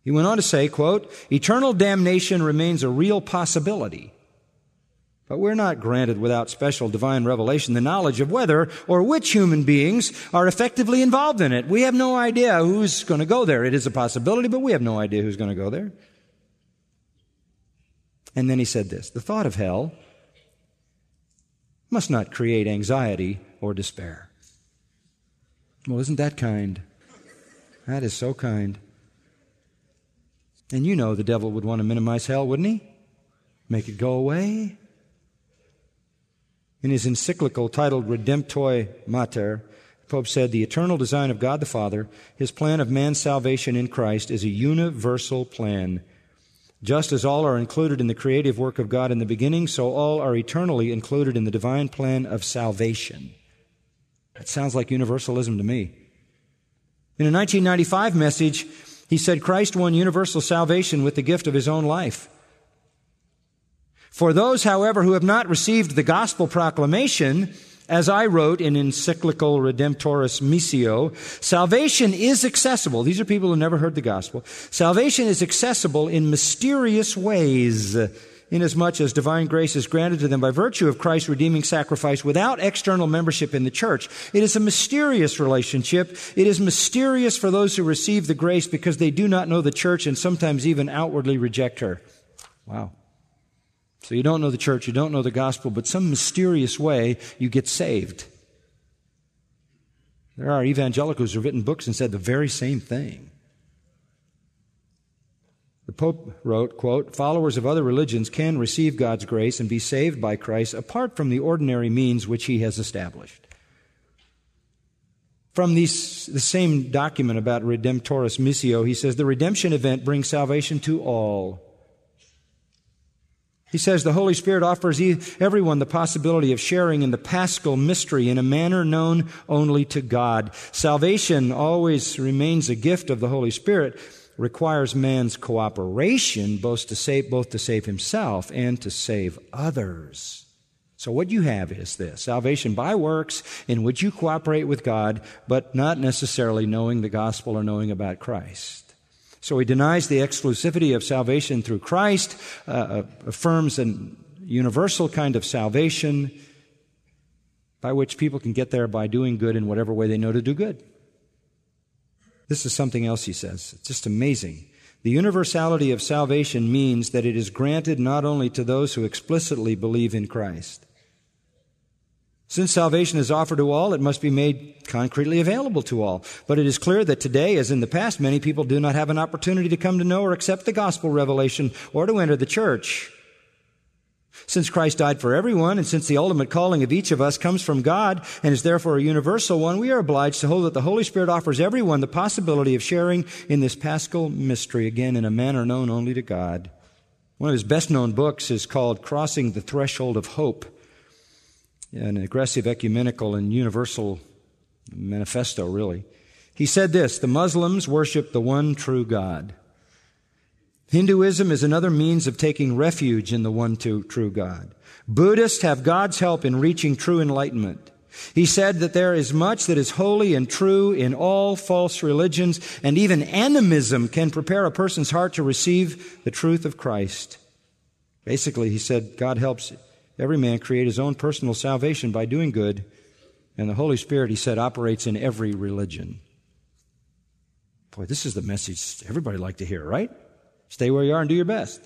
He went on to say, quote, eternal damnation remains a real possibility. But we're not granted without special divine revelation the knowledge of whether or which human beings are effectively involved in it. We have no idea who's going to go there. It is a possibility, but we have no idea who's going to go there. And then he said this The thought of hell must not create anxiety or despair. Well, isn't that kind? That is so kind. And you know the devil would want to minimize hell, wouldn't he? Make it go away. In his encyclical titled Redemptoris Mater, Pope said, The eternal design of God the Father, his plan of man's salvation in Christ, is a universal plan. Just as all are included in the creative work of God in the beginning, so all are eternally included in the divine plan of salvation. That sounds like universalism to me. In a 1995 message, he said Christ won universal salvation with the gift of his own life. For those, however, who have not received the gospel proclamation, as I wrote in encyclical Redemptoris Missio, salvation is accessible. These are people who never heard the gospel. Salvation is accessible in mysterious ways, inasmuch as divine grace is granted to them by virtue of Christ's redeeming sacrifice without external membership in the church. It is a mysterious relationship. It is mysterious for those who receive the grace because they do not know the church and sometimes even outwardly reject her. Wow. So you don't know the church, you don't know the gospel, but some mysterious way you get saved. There are evangelicals who have written books and said the very same thing. The Pope wrote, quote, followers of other religions can receive God's grace and be saved by Christ apart from the ordinary means which he has established. From these, the same document about Redemptoris Missio, he says the redemption event brings salvation to all. He says the Holy Spirit offers everyone the possibility of sharing in the paschal mystery in a manner known only to God. Salvation always remains a gift of the Holy Spirit, requires man's cooperation both to save, both to save himself and to save others. So what you have is this salvation by works in which you cooperate with God, but not necessarily knowing the gospel or knowing about Christ. So he denies the exclusivity of salvation through Christ, uh, uh, affirms a universal kind of salvation by which people can get there by doing good in whatever way they know to do good. This is something else he says. It's just amazing. The universality of salvation means that it is granted not only to those who explicitly believe in Christ, since salvation is offered to all, it must be made concretely available to all. But it is clear that today, as in the past, many people do not have an opportunity to come to know or accept the gospel revelation or to enter the church. Since Christ died for everyone, and since the ultimate calling of each of us comes from God and is therefore a universal one, we are obliged to hold that the Holy Spirit offers everyone the possibility of sharing in this paschal mystery, again, in a manner known only to God. One of his best known books is called Crossing the Threshold of Hope an aggressive ecumenical and universal manifesto, really. He said this The Muslims worship the one true God. Hinduism is another means of taking refuge in the one true God. Buddhists have God's help in reaching true enlightenment. He said that there is much that is holy and true in all false religions, and even animism can prepare a person's heart to receive the truth of Christ. Basically, he said, God helps every man create his own personal salvation by doing good. And the Holy Spirit, he said, operates in every religion. Boy, this is the message everybody like to hear, right? Stay where you are and do your best.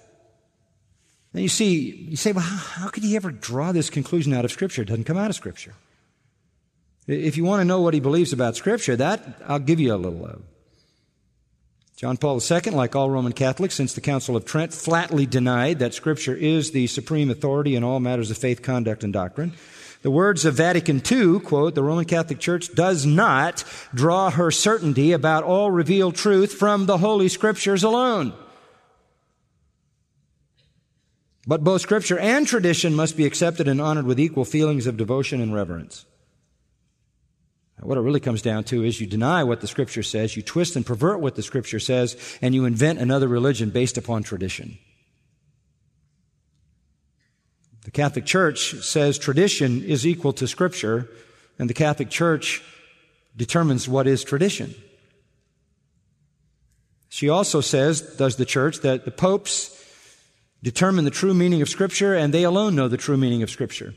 And you see, you say, well, how, how could he ever draw this conclusion out of Scripture? It doesn't come out of Scripture. If you want to know what he believes about Scripture, that I'll give you a little of. John Paul II, like all Roman Catholics since the Council of Trent, flatly denied that Scripture is the supreme authority in all matters of faith, conduct, and doctrine. The words of Vatican II, quote, the Roman Catholic Church does not draw her certainty about all revealed truth from the Holy Scriptures alone. But both Scripture and tradition must be accepted and honored with equal feelings of devotion and reverence. What it really comes down to is you deny what the Scripture says, you twist and pervert what the Scripture says, and you invent another religion based upon tradition. The Catholic Church says tradition is equal to Scripture, and the Catholic Church determines what is tradition. She also says, does the church, that the popes determine the true meaning of Scripture and they alone know the true meaning of Scripture.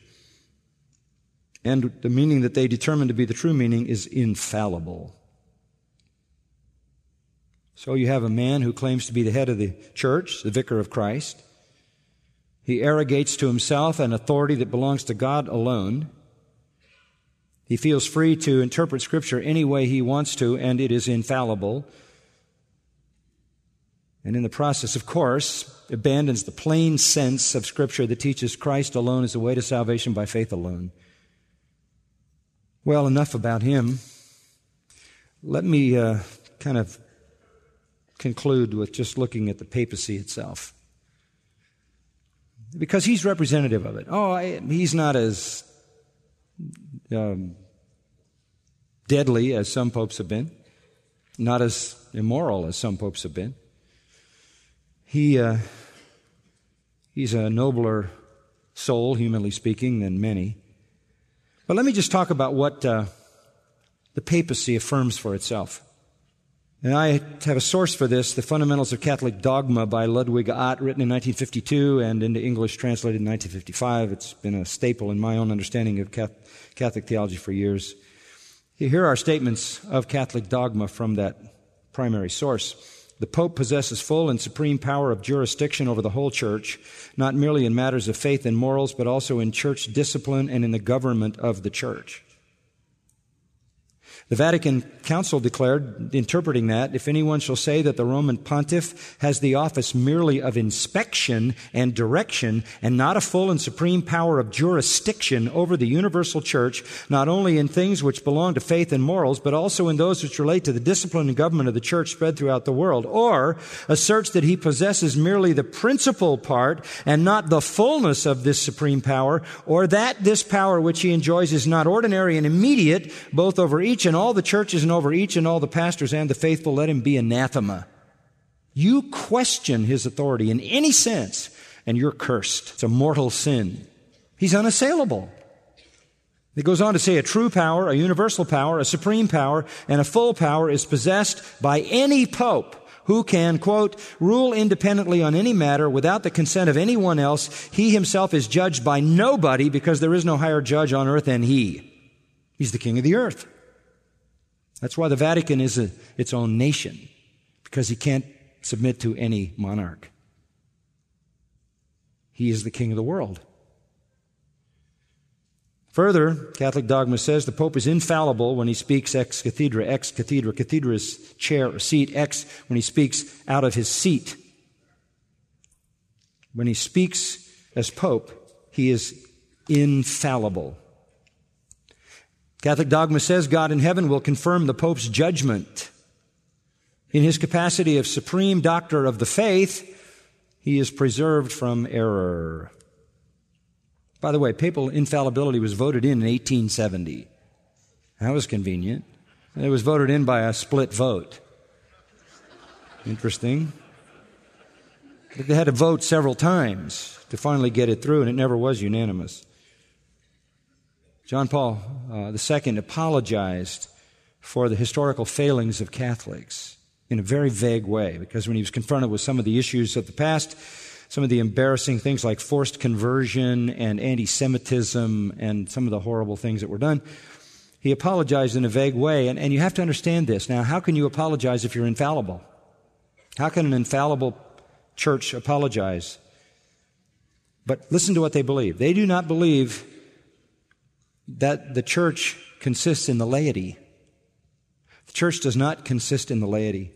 And the meaning that they determine to be the true meaning is infallible. So you have a man who claims to be the head of the church, the vicar of Christ. He arrogates to himself an authority that belongs to God alone. He feels free to interpret Scripture any way he wants to, and it is infallible. And in the process, of course, abandons the plain sense of Scripture that teaches Christ alone is the way to salvation by faith alone. Well, enough about him. Let me uh, kind of conclude with just looking at the papacy itself. Because he's representative of it. Oh, I, he's not as um, deadly as some popes have been, not as immoral as some popes have been. He, uh, he's a nobler soul, humanly speaking, than many. But let me just talk about what uh, the papacy affirms for itself. And I have a source for this, The Fundamentals of Catholic Dogma by Ludwig Ott, written in 1952 and into English translated in 1955. It's been a staple in my own understanding of Catholic theology for years. Here are statements of Catholic dogma from that primary source. The Pope possesses full and supreme power of jurisdiction over the whole church, not merely in matters of faith and morals, but also in church discipline and in the government of the church. The Vatican Council declared, interpreting that, if anyone shall say that the Roman pontiff has the office merely of inspection and direction and not a full and supreme power of jurisdiction over the universal church, not only in things which belong to faith and morals, but also in those which relate to the discipline and government of the church spread throughout the world, or asserts that he possesses merely the principal part and not the fullness of this supreme power, or that this power which he enjoys is not ordinary and immediate, both over each and all the churches and over each and all the pastors and the faithful, let him be anathema. You question his authority in any sense, and you're cursed. It's a mortal sin. He's unassailable. It goes on to say a true power, a universal power, a supreme power, and a full power is possessed by any pope who can, quote, rule independently on any matter without the consent of anyone else. He himself is judged by nobody because there is no higher judge on earth than he. He's the king of the earth. That's why the Vatican is a, its own nation, because he can't submit to any monarch. He is the king of the world. Further, Catholic dogma says the Pope is infallible when he speaks ex cathedra, ex cathedra. Cathedra is chair or seat, ex when he speaks out of his seat. When he speaks as Pope, he is infallible. Catholic dogma says God in heaven will confirm the Pope's judgment. In his capacity of supreme doctor of the faith, he is preserved from error. By the way, papal infallibility was voted in in 1870. That was convenient. It was voted in by a split vote. Interesting. They had to vote several times to finally get it through, and it never was unanimous. John Paul uh, II apologized for the historical failings of Catholics in a very vague way because when he was confronted with some of the issues of the past, some of the embarrassing things like forced conversion and anti Semitism and some of the horrible things that were done, he apologized in a vague way. And, and you have to understand this. Now, how can you apologize if you're infallible? How can an infallible church apologize? But listen to what they believe. They do not believe that the church consists in the laity. The church does not consist in the laity.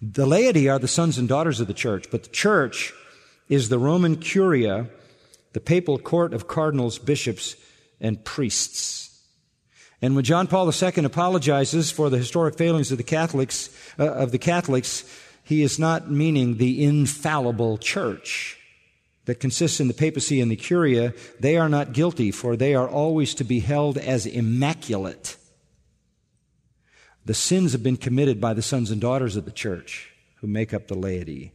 The laity are the sons and daughters of the church, but the church is the Roman curia, the papal court of cardinals, bishops, and priests. And when John Paul II apologizes for the historic failings of the Catholics, uh, of the Catholics, he is not meaning the infallible church that consists in the papacy and the curia, they are not guilty, for they are always to be held as immaculate. The sins have been committed by the sons and daughters of the church who make up the laity.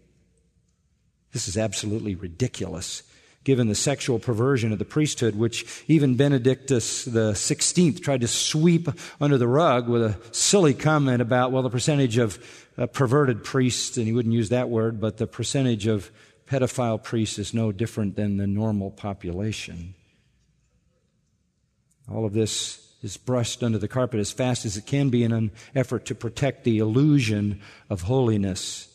This is absolutely ridiculous. given the sexual perversion of the priesthood, which even Benedictus the Sixteenth tried to sweep under the rug with a silly comment about, well, the percentage of uh, perverted priests, and he wouldn't use that word, but the percentage of pedophile priest is no different than the normal population. All of this is brushed under the carpet as fast as it can be in an effort to protect the illusion of holiness.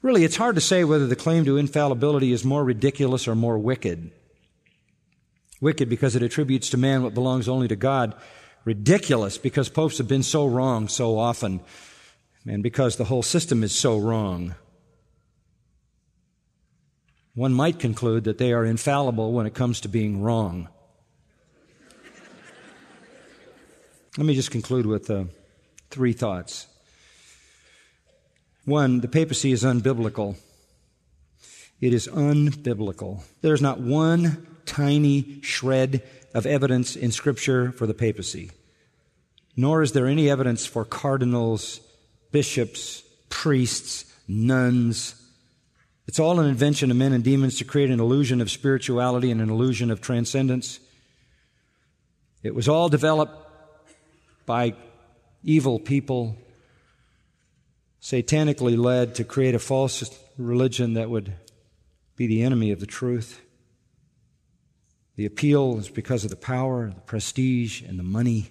Really, it's hard to say whether the claim to infallibility is more ridiculous or more wicked. Wicked because it attributes to man what belongs only to God. Ridiculous because popes have been so wrong so often, and because the whole system is so wrong. One might conclude that they are infallible when it comes to being wrong. Let me just conclude with uh, three thoughts. One, the papacy is unbiblical. It is unbiblical. There's not one tiny shred of evidence in Scripture for the papacy, nor is there any evidence for cardinals, bishops, priests, nuns. It's all an invention of men and demons to create an illusion of spirituality and an illusion of transcendence. It was all developed by evil people, satanically led to create a false religion that would be the enemy of the truth. The appeal is because of the power, the prestige, and the money.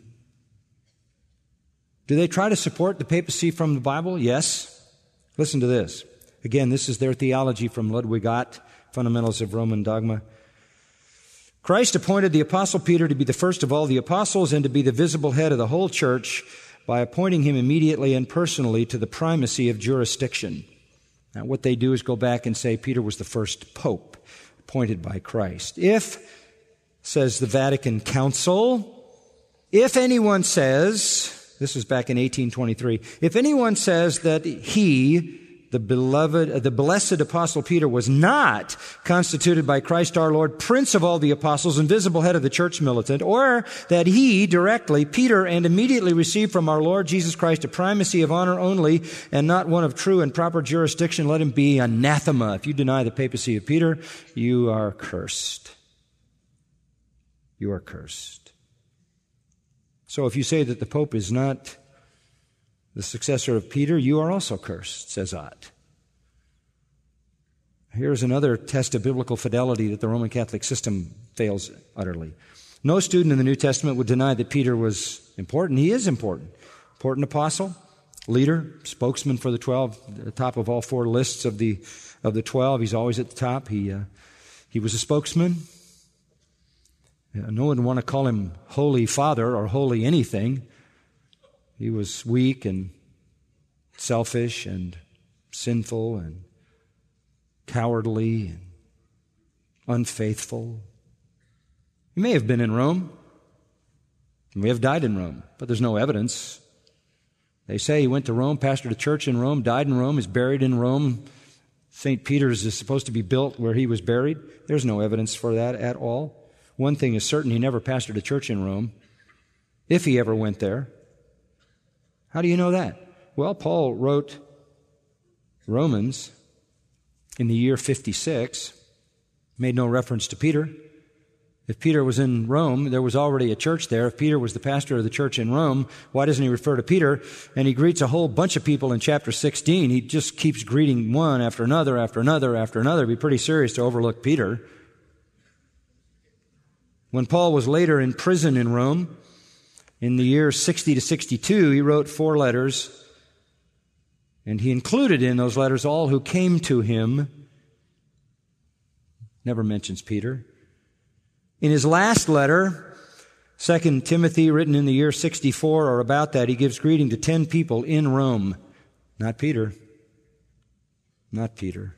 Do they try to support the papacy from the Bible? Yes. Listen to this. Again, this is their theology from Ludwig Ott, Fundamentals of Roman Dogma. Christ appointed the Apostle Peter to be the first of all the apostles and to be the visible head of the whole church by appointing him immediately and personally to the primacy of jurisdiction. Now, what they do is go back and say Peter was the first pope appointed by Christ. If, says the Vatican Council, if anyone says, this was back in 1823, if anyone says that he, the beloved, uh, the blessed apostle Peter was not constituted by Christ our Lord, prince of all the apostles and visible head of the church militant, or that he directly, Peter, and immediately received from our Lord Jesus Christ a primacy of honor only and not one of true and proper jurisdiction, let him be anathema. If you deny the papacy of Peter, you are cursed. You are cursed. So if you say that the Pope is not the successor of Peter, you are also cursed, says Ott. Here's another test of biblical fidelity that the Roman Catholic system fails utterly. No student in the New Testament would deny that Peter was important. He is important. Important apostle, leader, spokesman for the 12, the top of all four lists of the, of the 12. He's always at the top. He, uh, he was a spokesman. No one would want to call him Holy Father or Holy anything. He was weak and selfish and sinful and cowardly and unfaithful. He may have been in Rome. He may have died in Rome, but there's no evidence. They say he went to Rome, pastored a church in Rome, died in Rome, is buried in Rome. St. Peter's is supposed to be built where he was buried. There's no evidence for that at all. One thing is certain he never pastored a church in Rome, if he ever went there. How do you know that? Well, Paul wrote Romans in the year 56, made no reference to Peter. If Peter was in Rome, there was already a church there. If Peter was the pastor of the church in Rome, why doesn't he refer to Peter? And he greets a whole bunch of people in chapter 16. He just keeps greeting one after another, after another, after another. It'd be pretty serious to overlook Peter. When Paul was later in prison in Rome, in the year 60 to 62, he wrote four letters, and he included in those letters all who came to him. Never mentions Peter. In his last letter, 2 Timothy, written in the year 64 or about that, he gives greeting to 10 people in Rome. Not Peter. Not Peter.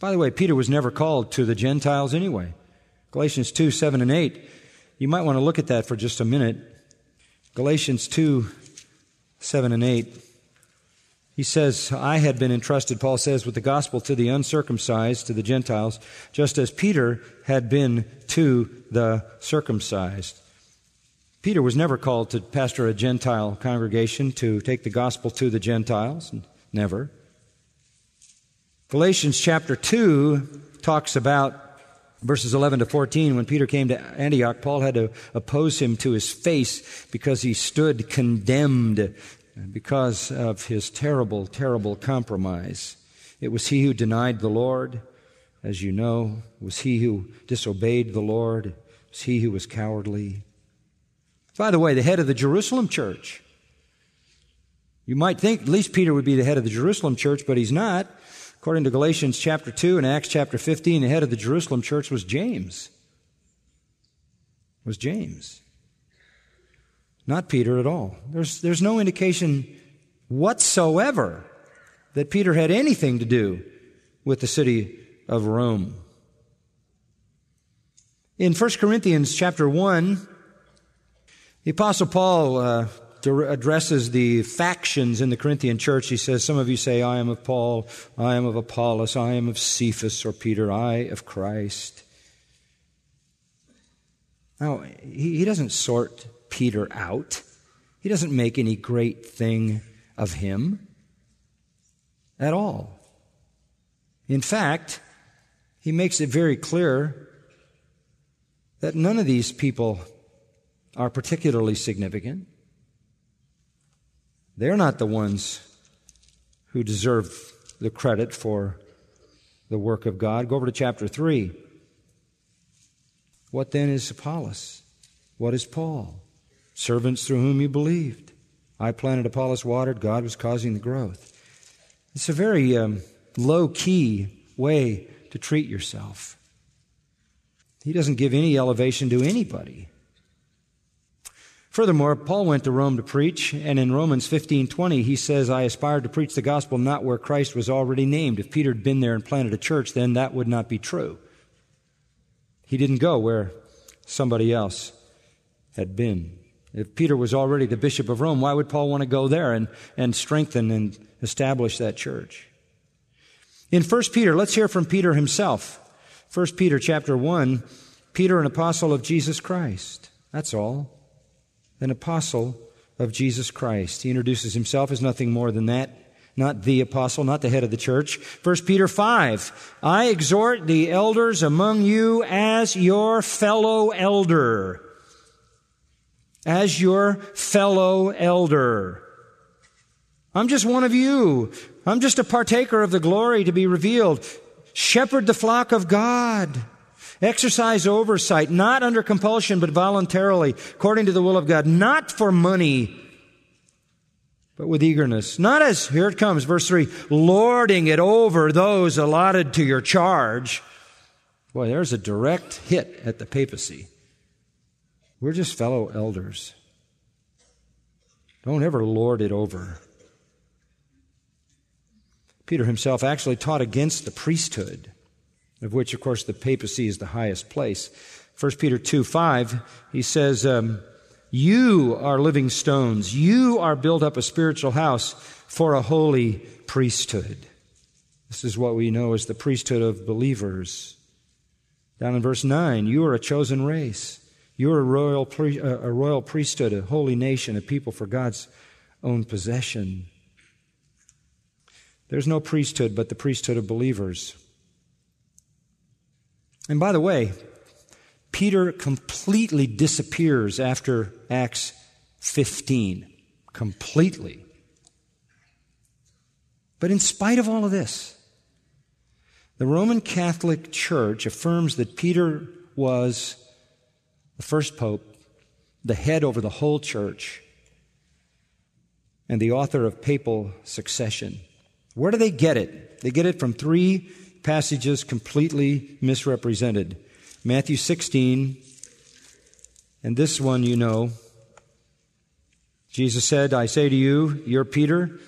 By the way, Peter was never called to the Gentiles anyway. Galatians 2, 7 and 8 you might want to look at that for just a minute. Galatians 2 7 and 8. He says, I had been entrusted, Paul says, with the gospel to the uncircumcised, to the Gentiles, just as Peter had been to the circumcised. Peter was never called to pastor a Gentile congregation to take the gospel to the Gentiles. Never. Galatians chapter 2 talks about verses 11 to 14, when Peter came to Antioch, Paul had to oppose him to his face because he stood condemned because of his terrible, terrible compromise. It was he who denied the Lord, as you know. It was he who disobeyed the Lord. It was he who was cowardly. By the way, the head of the Jerusalem church. You might think at least Peter would be the head of the Jerusalem church, but he's not. According to Galatians chapter 2 and Acts chapter 15, the head of the Jerusalem church was James. Was James. Not Peter at all. There's, there's no indication whatsoever that Peter had anything to do with the city of Rome. In 1 Corinthians chapter 1, the Apostle Paul uh, addresses the factions in the Corinthian church. He says, Some of you say, I am of Paul, I am of Apollos, I am of Cephas or Peter, I of Christ. Now, he, doesn't sort Peter out, he doesn't make any great thing of him at all. In fact, he makes it very clear that none of these people are particularly significant. They're not the ones who deserve the credit for the work of God. Go over to chapter 3. What then is Apollos? What is Paul? Servants through whom you believed. I planted, Apollos watered, God was causing the growth. It's a very um, low key way to treat yourself. He doesn't give any elevation to anybody. Furthermore, Paul went to Rome to preach, and in Romans 15:20 he says, "I aspired to preach the gospel not where Christ was already named. If Peter had been there and planted a church, then that would not be true." He didn't go where somebody else had been. If Peter was already the bishop of Rome, why would Paul want to go there and, and strengthen and establish that church? In 1 Peter, let's hear from Peter himself. 1 Peter chapter 1, Peter, an apostle of Jesus Christ. That's all an apostle of Jesus Christ. He introduces himself as nothing more than that, not the apostle, not the head of the church. 1 Peter 5, I exhort the elders among you as your fellow elder. As your fellow elder. I'm just one of you. I'm just a partaker of the glory to be revealed. Shepherd the flock of God. Exercise oversight, not under compulsion, but voluntarily, according to the will of God, not for money, but with eagerness. Not as, here it comes, verse 3, lording it over those allotted to your charge. Boy, there's a direct hit at the papacy. We're just fellow elders. Don't ever lord it over. Peter himself actually taught against the priesthood of which, of course, the papacy is the highest place. 1 Peter 2 5, he says, um, You are living stones. You are built up a spiritual house for a holy priesthood. This is what we know as the priesthood of believers. Down in verse 9, you are a chosen race. You are a royal, a royal priesthood, a holy nation, a people for God's own possession. There's no priesthood but the priesthood of believers. And by the way, Peter completely disappears after Acts 15. Completely. But in spite of all of this, the Roman Catholic Church affirms that Peter was the first pope, the head over the whole church, and the author of papal succession. Where do they get it? They get it from three passages completely misrepresented. Matthew 16, and this one you know. Jesus said, I say to you, you're Peter,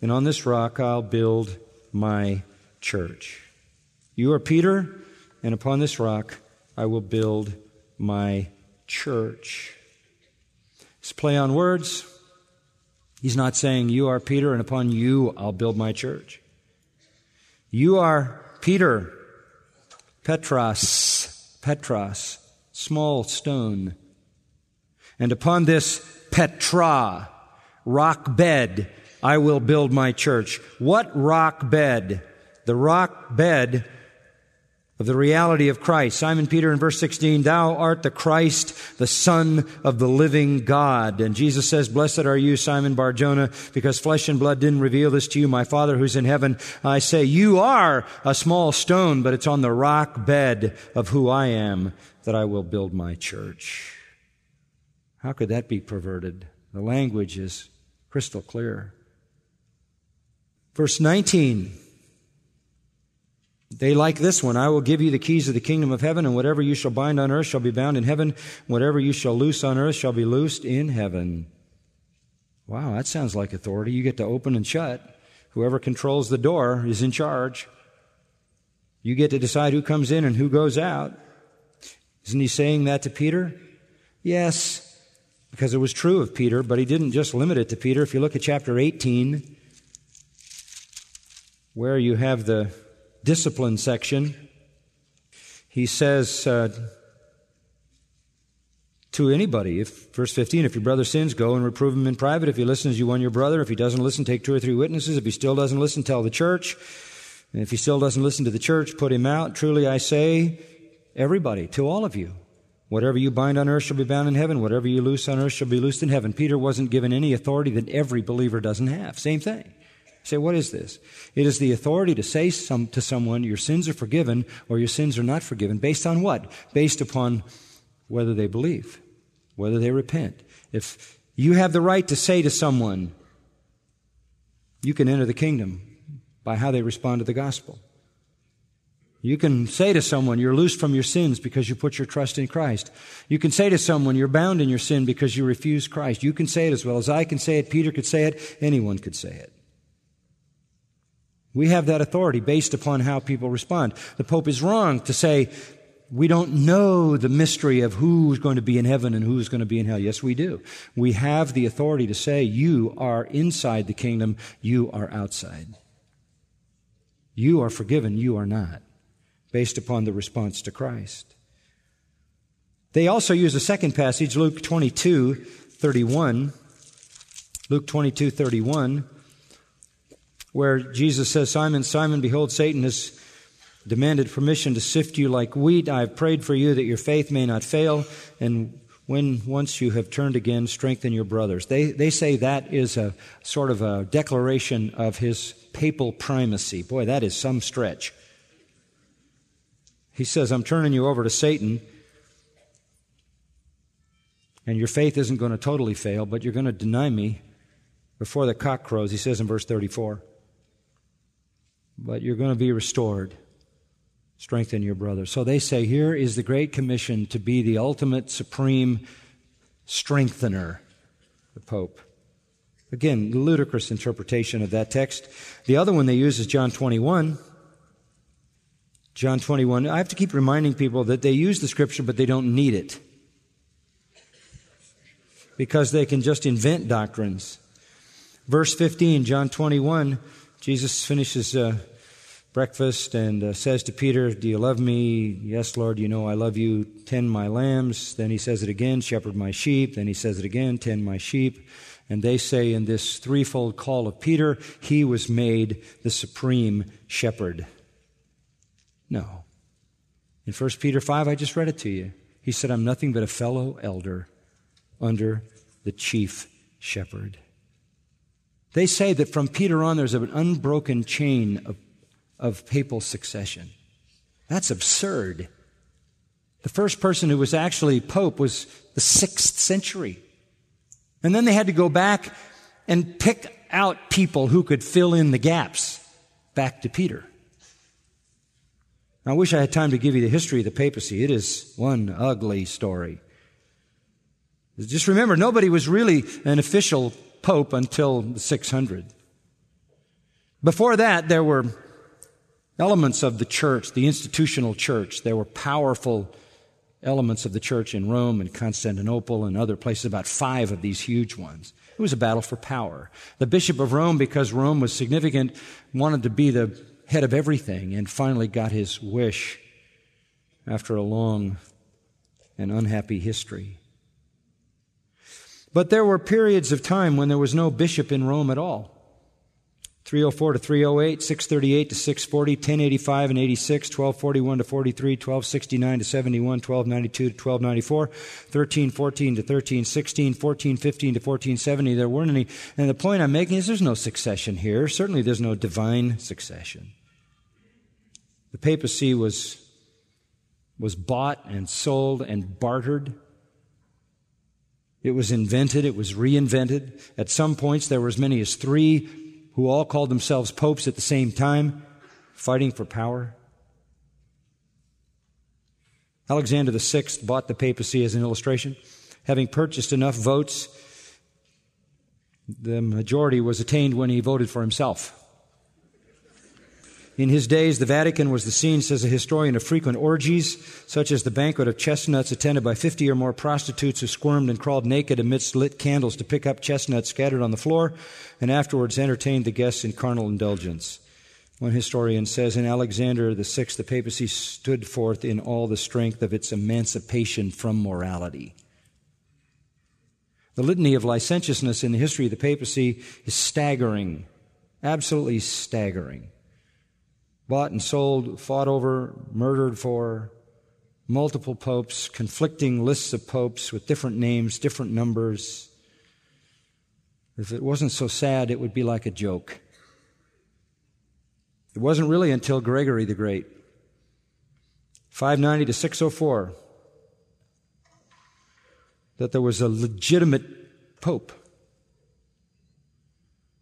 and on this rock I'll build my church. You are Peter, and upon this rock I will build my church. It's play on words. He's not saying, You are Peter, and upon you I'll build my church. You are Peter, Petros, Petros, small stone. And upon this Petra, rock bed, I will build my church. What rock bed? The rock bed of the reality of Christ. Simon Peter in verse 16, Thou art the Christ, the Son of the living God. And Jesus says, Blessed are you, Simon Barjona, because flesh and blood didn't reveal this to you, my Father who's in heaven. I say, You are a small stone, but it's on the rock bed of who I am that I will build my church. How could that be perverted? The language is crystal clear. Verse 19. They like this one. I will give you the keys of the kingdom of heaven, and whatever you shall bind on earth shall be bound in heaven. Whatever you shall loose on earth shall be loosed in heaven. Wow, that sounds like authority. You get to open and shut. Whoever controls the door is in charge. You get to decide who comes in and who goes out. Isn't he saying that to Peter? Yes, because it was true of Peter, but he didn't just limit it to Peter. If you look at chapter 18, where you have the discipline section, he says uh, to anybody, if verse 15, if your brother sins, go and reprove him in private. If he listens, you won your brother. If he doesn't listen, take two or three witnesses. If he still doesn't listen, tell the church. And if he still doesn't listen to the church, put him out. Truly I say, everybody, to all of you. Whatever you bind on earth shall be bound in heaven. Whatever you loose on earth shall be loosed in heaven. Peter wasn't given any authority that every believer doesn't have. Same thing say, what is this? It is the authority to say some, to someone, your sins are forgiven or your sins are not forgiven. Based on what? Based upon whether they believe, whether they repent. If you have the right to say to someone, you can enter the kingdom by how they respond to the gospel. You can say to someone, you're loosed from your sins because you put your trust in Christ. You can say to someone, you're bound in your sin because you refuse Christ. You can say it as well as I can say it, Peter could say it, anyone could say it. We have that authority based upon how people respond. The Pope is wrong to say we don't know the mystery of who's going to be in heaven and who's going to be in hell. Yes, we do. We have the authority to say you are inside the kingdom, you are outside. You are forgiven, you are not, based upon the response to Christ. They also use a second passage, Luke 22, 31. Luke 22, 31 where Jesus says, Simon, Simon, behold, Satan has demanded permission to sift you like wheat. I have prayed for you that your faith may not fail. And when once you have turned again, strengthen your brothers. They, they say that is a sort of a declaration of his papal primacy. Boy, that is some stretch. He says, I'm turning you over to Satan, and your faith isn't going to totally fail, but you're going to deny me before the cock crows, he says in verse 34 but you're going to be restored. Strengthen your brother. So they say here is the Great Commission to be the ultimate supreme strengthener, the Pope. Again, ludicrous interpretation of that text. The other one they use is John 21. John 21. I have to keep reminding people that they use the scripture, but they don't need it. Because they can just invent doctrines. Verse 15, John 21. Jesus finishes uh, breakfast and uh, says to Peter, Do you love me? Yes, Lord, you know I love you. Tend my lambs. Then he says it again, Shepherd my sheep. Then he says it again, Tend my sheep. And they say in this threefold call of Peter, he was made the supreme shepherd. No. In 1 Peter 5, I just read it to you. He said, I'm nothing but a fellow elder under the chief shepherd. They say that from Peter on, there's an unbroken chain of, of papal succession. That's absurd. The first person who was actually pope was the sixth century. And then they had to go back and pick out people who could fill in the gaps back to Peter. I wish I had time to give you the history of the papacy. It is one ugly story. Just remember, nobody was really an official until 600. Before that, there were elements of the church, the institutional church. There were powerful elements of the church in Rome and Constantinople and other places, about five of these huge ones. It was a battle for power. The Bishop of Rome, because Rome was significant, wanted to be the head of everything and finally got his wish after a long and unhappy history. But there were periods of time when there was no bishop in Rome at all. 304 to 308, 638 to 640, 1085 and 86, 1241 to 43, 1269 to 71, 1292 to 1294, 1314 to 1316, 1415 to 1470. There weren't any. And the point I'm making is there's no succession here. Certainly there's no divine succession. The papacy was, was bought and sold and bartered. It was invented. It was reinvented. At some points there were as many as three who all called themselves popes at the same time, fighting for power. Alexander VI bought the papacy as an illustration. Having purchased enough votes, the majority was attained when he voted for himself. In his days, the Vatican was the scene, says a historian, of frequent orgies, such as the banquet of chestnuts attended by 50 or more prostitutes who squirmed and crawled naked amidst lit candles to pick up chestnuts scattered on the floor, and afterwards entertained the guests in carnal indulgence. One historian says, In Alexander VI, the papacy stood forth in all the strength of its emancipation from morality. The litany of licentiousness in the history of the papacy is staggering, absolutely staggering bought and sold, fought over, murdered for, multiple popes, conflicting lists of popes with different names, different numbers. If it wasn't so sad, it would be like a joke. It wasn't really until Gregory the Great, 590 to 604, that there was a legitimate pope.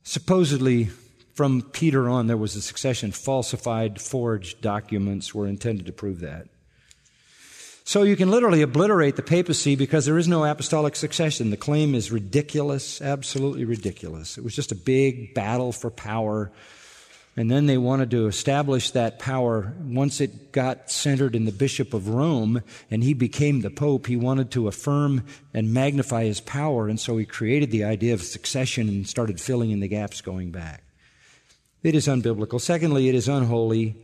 Supposedly from Peter on, there was a succession. Falsified, forged documents were intended to prove that. So you can literally obliterate the papacy because there is no apostolic succession. The claim is ridiculous, absolutely ridiculous. It was just a big battle for power. And then they wanted to establish that power. Once it got centered in the Bishop of Rome and he became the Pope, he wanted to affirm and magnify his power. And so he created the idea of succession and started filling in the gaps going back. It is unbiblical. Secondly, it is unholy.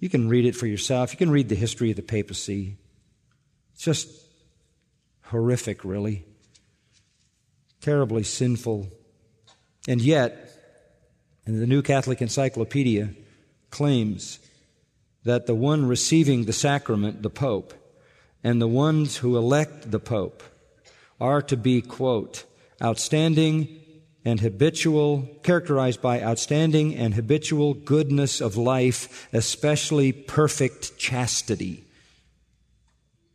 You can read it for yourself. You can read the history of the papacy. It's just horrific, really. Terribly sinful. And yet, and the New Catholic Encyclopedia claims that the one receiving the sacrament, the Pope, and the ones who elect the Pope are to be, quote, outstanding and habitual, characterized by outstanding and habitual goodness of life, especially perfect chastity.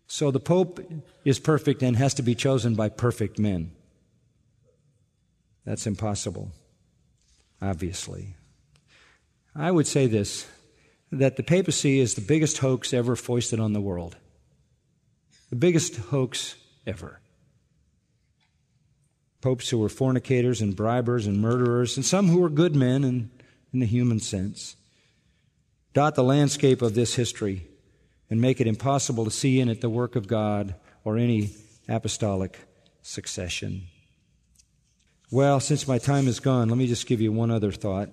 So the Pope is perfect and has to be chosen by perfect men. That's impossible, obviously. I would say this that the papacy is the biggest hoax ever foisted on the world. The biggest hoax ever popes who were fornicators and bribers and murderers, and some who were good men in, in the human sense. Dot the landscape of this history and make it impossible to see in it the work of God or any apostolic succession. Well, since my time is gone, let me just give you one other thought.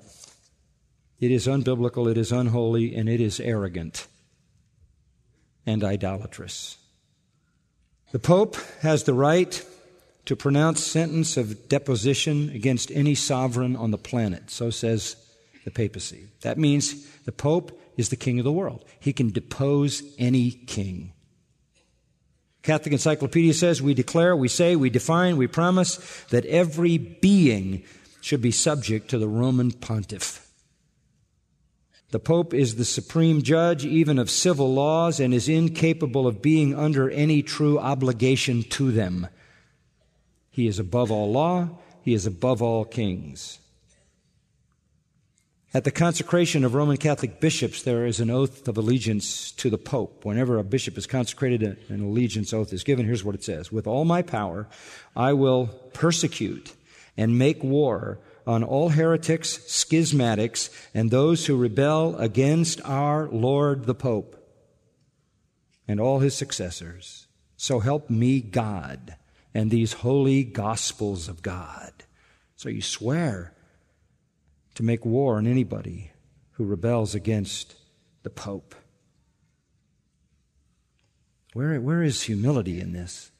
It is unbiblical, it is unholy, and it is arrogant and idolatrous. The Pope has the right to pronounce sentence of deposition against any sovereign on the planet. So says the papacy. That means the Pope is the king of the world. He can depose any king. Catholic Encyclopedia says we declare, we say, we define, we promise that every being should be subject to the Roman pontiff. The Pope is the supreme judge even of civil laws and is incapable of being under any true obligation to them. He is above all law. He is above all kings. At the consecration of Roman Catholic bishops, there is an oath of allegiance to the Pope. Whenever a bishop is consecrated, an allegiance oath is given. Here's what it says With all my power, I will persecute and make war on all heretics, schismatics, and those who rebel against our Lord the Pope and all his successors. So help me God and these holy gospels of God. So you swear to make war on anybody who rebels against the Pope. Where, where is humility in this?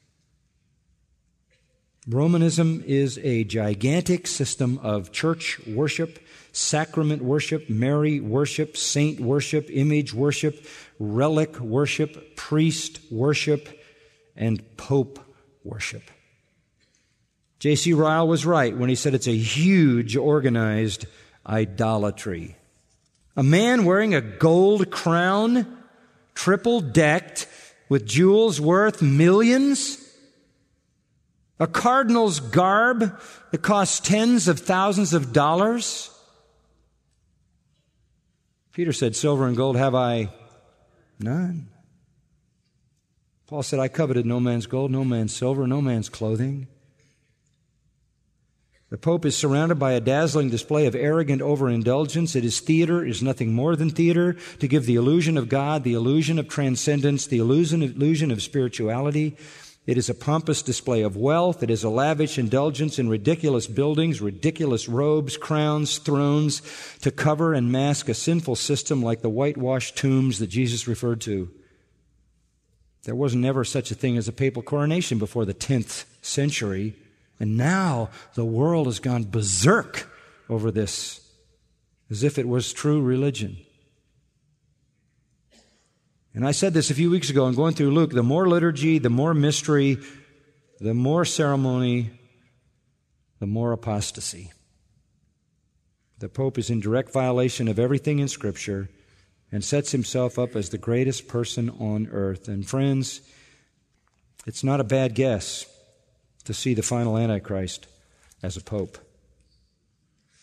Romanism is a gigantic system of church worship, sacrament worship, Mary worship, saint worship, image worship, relic worship, priest worship, and pope worship. J.C. Ryle was right when he said it's a huge organized idolatry. A man wearing a gold crown, triple decked, with jewels worth millions? A cardinal's garb that costs tens of thousands of dollars? Peter said, Silver and gold have I none. Paul said, I coveted no man's gold, no man's silver, no man's clothing. The Pope is surrounded by a dazzling display of arrogant overindulgence. It is theater, it is nothing more than theater, to give the illusion of God, the illusion of transcendence, the illusion, illusion of spirituality. It is a pompous display of wealth. It is a lavish indulgence in ridiculous buildings, ridiculous robes, crowns, thrones, to cover and mask a sinful system like the whitewashed tombs that Jesus referred to. There was never such a thing as a papal coronation before the 10th century. And now the world has gone berserk over this, as if it was true religion. And I said this a few weeks ago in going through Luke the more liturgy, the more mystery, the more ceremony, the more apostasy. The Pope is in direct violation of everything in Scripture and sets himself up as the greatest person on earth. And friends, it's not a bad guess to see the final antichrist as a pope.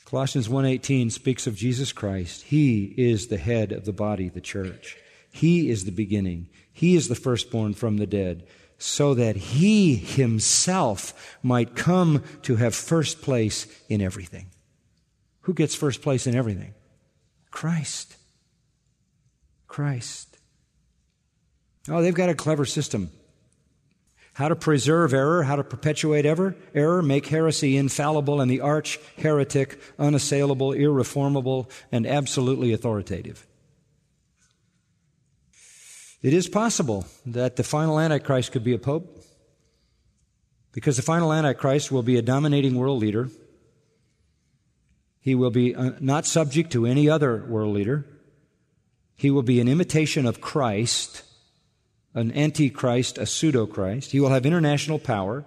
Colossians 1:18 speaks of Jesus Christ. He is the head of the body, the church. He is the beginning. He is the firstborn from the dead, so that he himself might come to have first place in everything. Who gets first place in everything? Christ. Christ. Oh, they've got a clever system how to preserve error, how to perpetuate ever, error, make heresy infallible and the arch heretic unassailable, irreformable, and absolutely authoritative. It is possible that the final Antichrist could be a pope, because the final Antichrist will be a dominating world leader. He will be uh, not subject to any other world leader. He will be an imitation of Christ an antichrist, a pseudo Christ. He will have international power.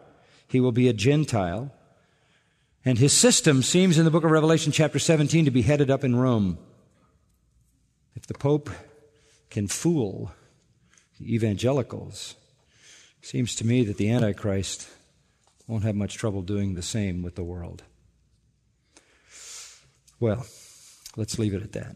He will be a Gentile. And his system seems in the book of Revelation, chapter 17, to be headed up in Rome. If the Pope can fool the evangelicals, seems to me that the Antichrist won't have much trouble doing the same with the world. Well, let's leave it at that.